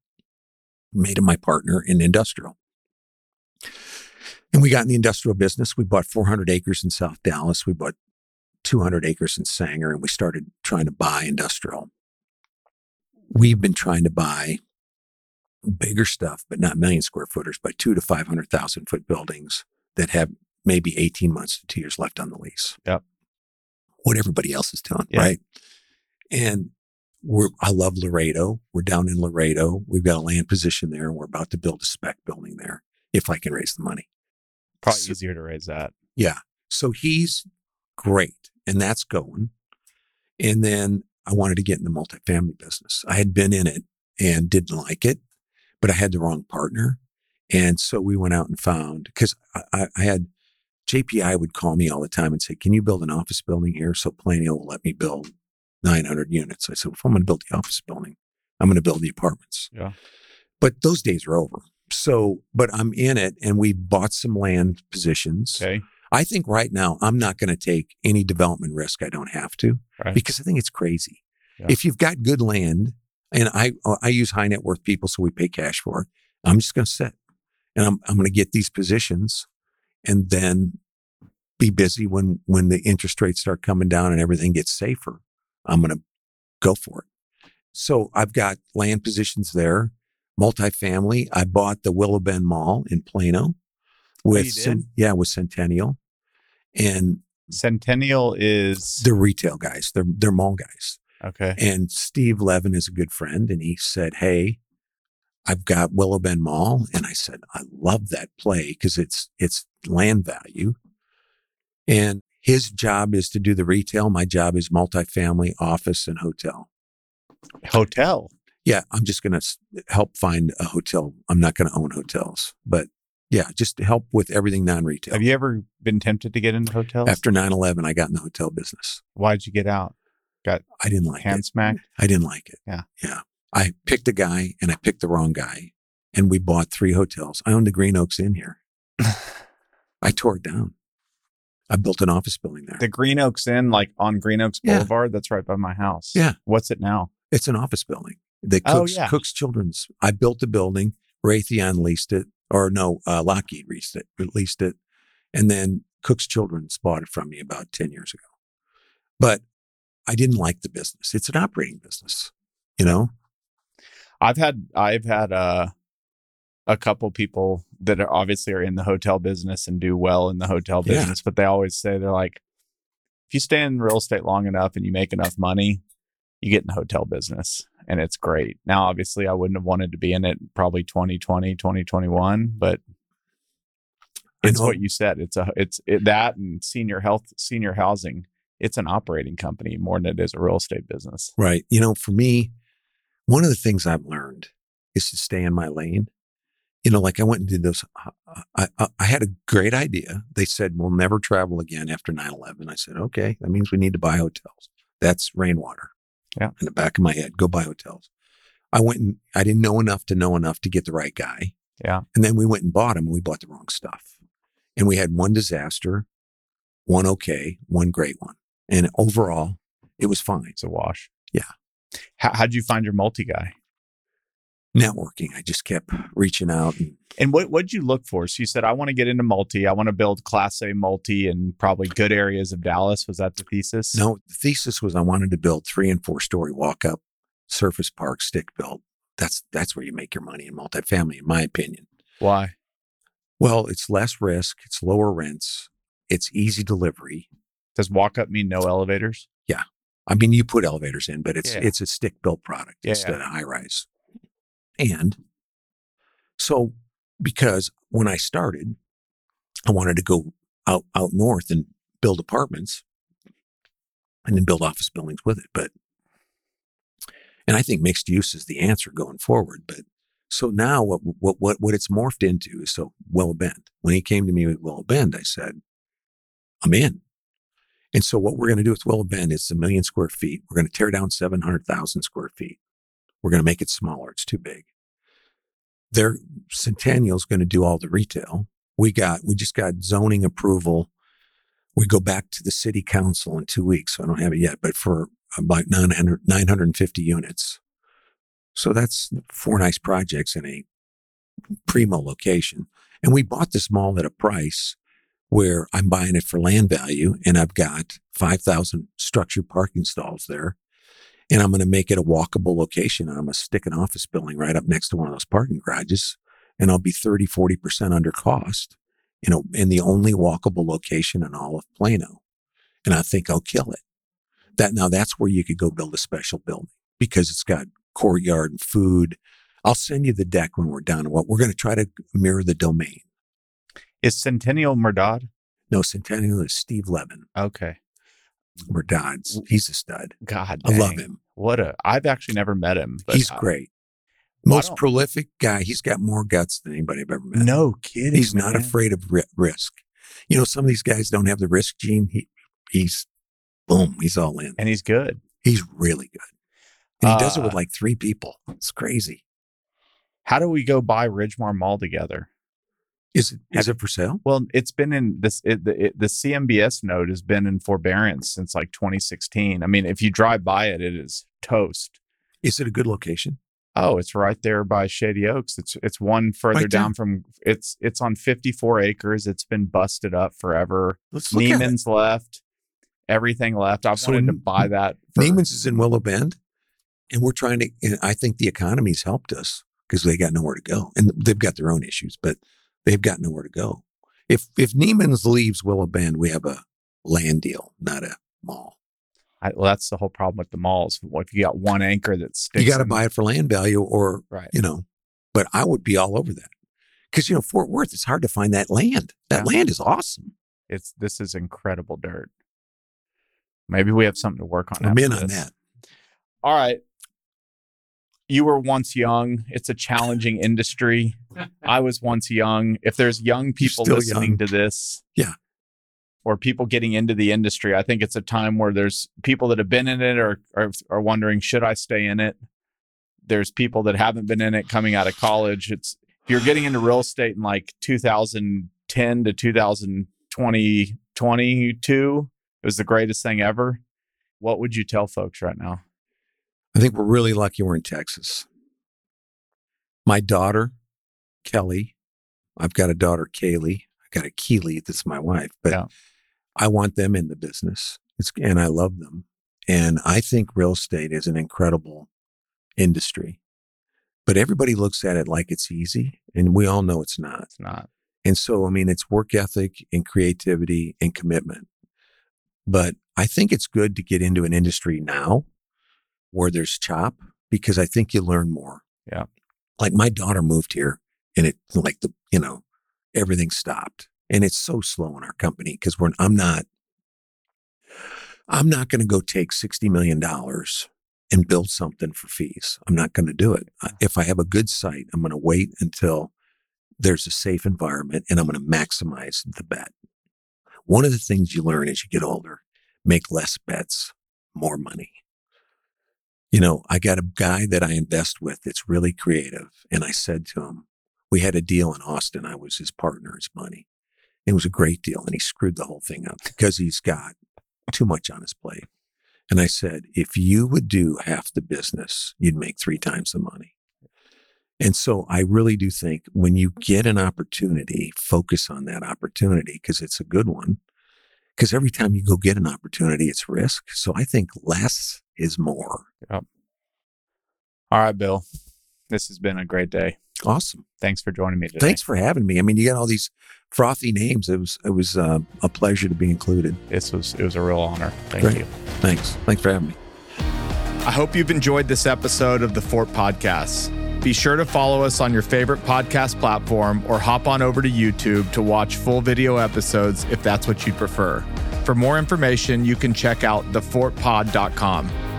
made him my partner in industrial. And we got in the industrial business. We bought 400 acres in South Dallas. We bought 200 acres in Sanger and we started trying to buy industrial. We've been trying to buy bigger stuff, but not million square footers, but two to 500,000 foot buildings that have maybe 18 months to two years left on the lease. Yep. What everybody else is doing, Yeah. right? And we're, I love Laredo. We're down in Laredo. We've got a land position there and we're about to build a spec building there if I can raise the money. Probably So- easier to raise that. Yeah. So he's great and that's going. And then I wanted to get in the multifamily business. I had been in it and didn't like it, but I had the wrong partner. And so we went out and found, because I, I, I had JPI would call me all the time and say, Can you build an office building here? So Plano will let me build 900 units. I said, If I'm going to build the office building, I'm going to build the apartments. Yeah. But those days are over. So, but I'm in it and we bought some land positions. Okay. I think right now I'm not going to take any development risk I don't have to Right. because I think it's crazy. Yeah. If you've got good land, and I uh, I use high net worth people, so we pay cash for it. I'm just going to sit, and I'm I'm going to get these positions, and then be busy when when the interest rates start coming down and everything gets safer. I'm going to go for it. So I've got land positions there, multifamily. I bought the Willow Bend Mall in Plano oh, with Oh, you yeah with Centennial, and Centennial is they're retail guys. They're they're mall guys. okay. And Steve Levin is a good friend, and he said, "Hey, I've got Willow Bend Mall," and I said, "I love that play because it's it's land value." And his job is to do the retail. My job is multifamily, office, and hotel. Hotel. Yeah, I'm just going to help find a hotel. I'm not going to own hotels, but Yeah, just help with everything non-retail. Have you ever been tempted to get into hotels? After 9/11, I got in the hotel business. Why'd you get out? Got I didn't like Hand it. smacked? I didn't like it. Yeah. Yeah. I picked a guy and I picked the wrong guy. And we bought three hotels. I owned the Green Oaks Inn here. I tore it down. I built an office building there. The Green Oaks Inn, like on Green Oaks Yeah. Boulevard, that's right by my house. Yeah. What's it now? It's an office building. They Oh, cooks, yeah. cooks children's. I built the building. Raytheon leased it, or no, uh, Lockheed leased it, leased it, and then Cook's Children's bought it from me about ten years ago. But I didn't like the business. It's an operating business, you know. I've had I've had uh, a couple people that are obviously are in the hotel business and do well in the hotel Yeah. business, but they always say they're like, if you stay in real estate long enough and you make enough money, you get in the hotel business and it's great. Now, obviously, I wouldn't have wanted to be in it probably 2020, 2021, but it's what you said. It's a it's it, that and senior health, senior housing. It's an operating company more than it is a real estate business. Right. You know, for me, one of the things I've learned is to stay in my lane. You know, like I went and did those. Uh, uh, I, I, I had a great idea. They said, we'll never travel again after 9 11. I said, okay, that means we need to buy hotels. That's rainwater. Yeah. In the back of my head, go buy hotels. I went and I didn't know enough to know enough to get the right guy. Yeah. And then we went and bought them and we bought the wrong stuff. And we had one disaster, one okay, one great one. And overall, it was fine. It's a wash. Yeah. How, how'd you find your multi guy? networking. I just kept reaching out and And what what'd you look for? So you said I want to get into multi. I want to build class A multi in probably good areas of Dallas. Was that the thesis? no, the thesis was I wanted to build three and four story walk up surface park stick built. That's that's where you make your money in multifamily, in my opinion. Why? Well, it's less risk, it's lower rents, it's easy delivery. Does walk up mean no elevators? I mean, you put elevators in, but it's Yeah. it's a stick built product Yeah, instead of high rise. And so, because when I started, I wanted to go out out north and build apartments, and then build office buildings with it. But and I think mixed use is the answer going forward. But so now what what what what it's morphed into is so Willow Bend. When he came to me with Willow Bend, I said, I'm in. And so what we're going to do with Willow Bend is a million square feet. We're going to tear down 700,000 square feet. We're going to make it smaller. It's too big. Their Centennial's going to do all the retail. We got, we just got zoning approval. We go back to the city council in two weeks. So I don't have it yet, but for about 900, 950 units. So that's four nice projects in a primo location. And we bought this mall at a price where I'm buying it for land value and I've got 5,000 structured parking stalls there. And I'm going to make it a walkable location. And I'm going to stick an office building right up next to one of those parking garages. And I'll be 30, 40% under cost, you know, in the only walkable location in all of Plano. And I think I'll kill it. That now that's where you could go build a special building because it's got courtyard and food. I'll send you the deck when we're done. What we're going to try to mirror the domain. Is Centennial Mehrdad? No, Centennial is Steve Levin. Okay. Mehrdad's. He's a stud. God, I love him. What a! I've actually never met him. But He's I- great. Most prolific guy. He's got more guts than anybody I've ever met. No kidding. he's not afraid of ri- risk. You know, some of these guys don't have the risk gene. He, he's boom. He's all in. and he's good. He's really good. And he does it with Uh, like three people. It's crazy. How do we go buy Ridgmar Mall together? Is it is it for sale? Well, it's been in this. It, the, it, the CMBS note has been in forbearance since like 2016. I mean, if you drive by it, it is toast. Is it a good location? Oh, it's right there by Shady Oaks. It's it's one further Right down from. It's it's on 54 acres. It's been busted up forever. Let's look. Neiman's left. Everything left. I've So wanted to buy that. For, Neiman's is in Willow Bend, and we're trying to. And I think the economy's helped us because they got nowhere to go, and they've got their own issues, but they've got nowhere to go. If if Neiman's leaves Willow Bend, we have a land deal, not a mall. I, well, that's the whole problem with the malls. Well, if you got one anchor that sticks, you got to buy it for land value, or right. you know. But I would be all over that because you know Fort Worth. It's hard to find that land. That Yeah. land is awesome. It's this is incredible dirt. Maybe we have something to work on. I'm in on this. that. All right. You were once young. It's a challenging industry. I was once young. If there's young people still listening young. to this, Yeah. or people getting into the industry, I think it's a time where there's people that have been in it or are, are wondering, should I stay in it? There's people that haven't been in it coming out of college. It's if you're getting into real estate in like 2010 to 2020, 22, it was the greatest thing ever. What would you tell folks right now? I think we're really lucky we're in Texas. My daughter, Kelly, I've got a daughter, Kaylee. I've got a Keely, that's my wife, but Yeah. I want them in the business. It's, and I love them. And I think real estate is an incredible industry, but everybody looks at it like it's easy. And we all know it's not. It's not. And so, I mean, it's work ethic and creativity and commitment. But I think it's good to get into an industry now where there's chop because I think you learn more. Yeah. Like my daughter moved here and it, like the, you know, everything stopped. And it's so slow in our company because we're, I'm not, I'm not going to go take $60 million and build something for fees. I'm not going to do it. If I have a good site, I'm going to wait until there's a safe environment and I'm going to maximize the bet. One of the things you learn as you get older, make less bets, more money. You know, I got a guy that I invest with that's really creative. And I said to him, we had a deal in Austin. I was his partner, his money. It was a great deal. And he screwed the whole thing up because he's got too much on his plate. And I said, if you would do half the business, you'd make three times the money. And so I really do think when you get an opportunity, focus on that opportunity because it's a good one. Because every time you go get an opportunity, it's risk. So I think less is more. Yep. All right, Bill. This has been a great day. Awesome. Thanks for joining me today. Thanks for having me. I mean, you got all these frothy names. It was it was uh, a pleasure to be included. This was it was a real honor. Thank Great. you. Thanks. Thanks for having me. I hope you've enjoyed this episode of the Fort Podcasts. Be sure to follow us on your favorite podcast platform or hop on over to YouTube to watch full video episodes if that's what you'd prefer. For more information, you can check out thefortpod.com.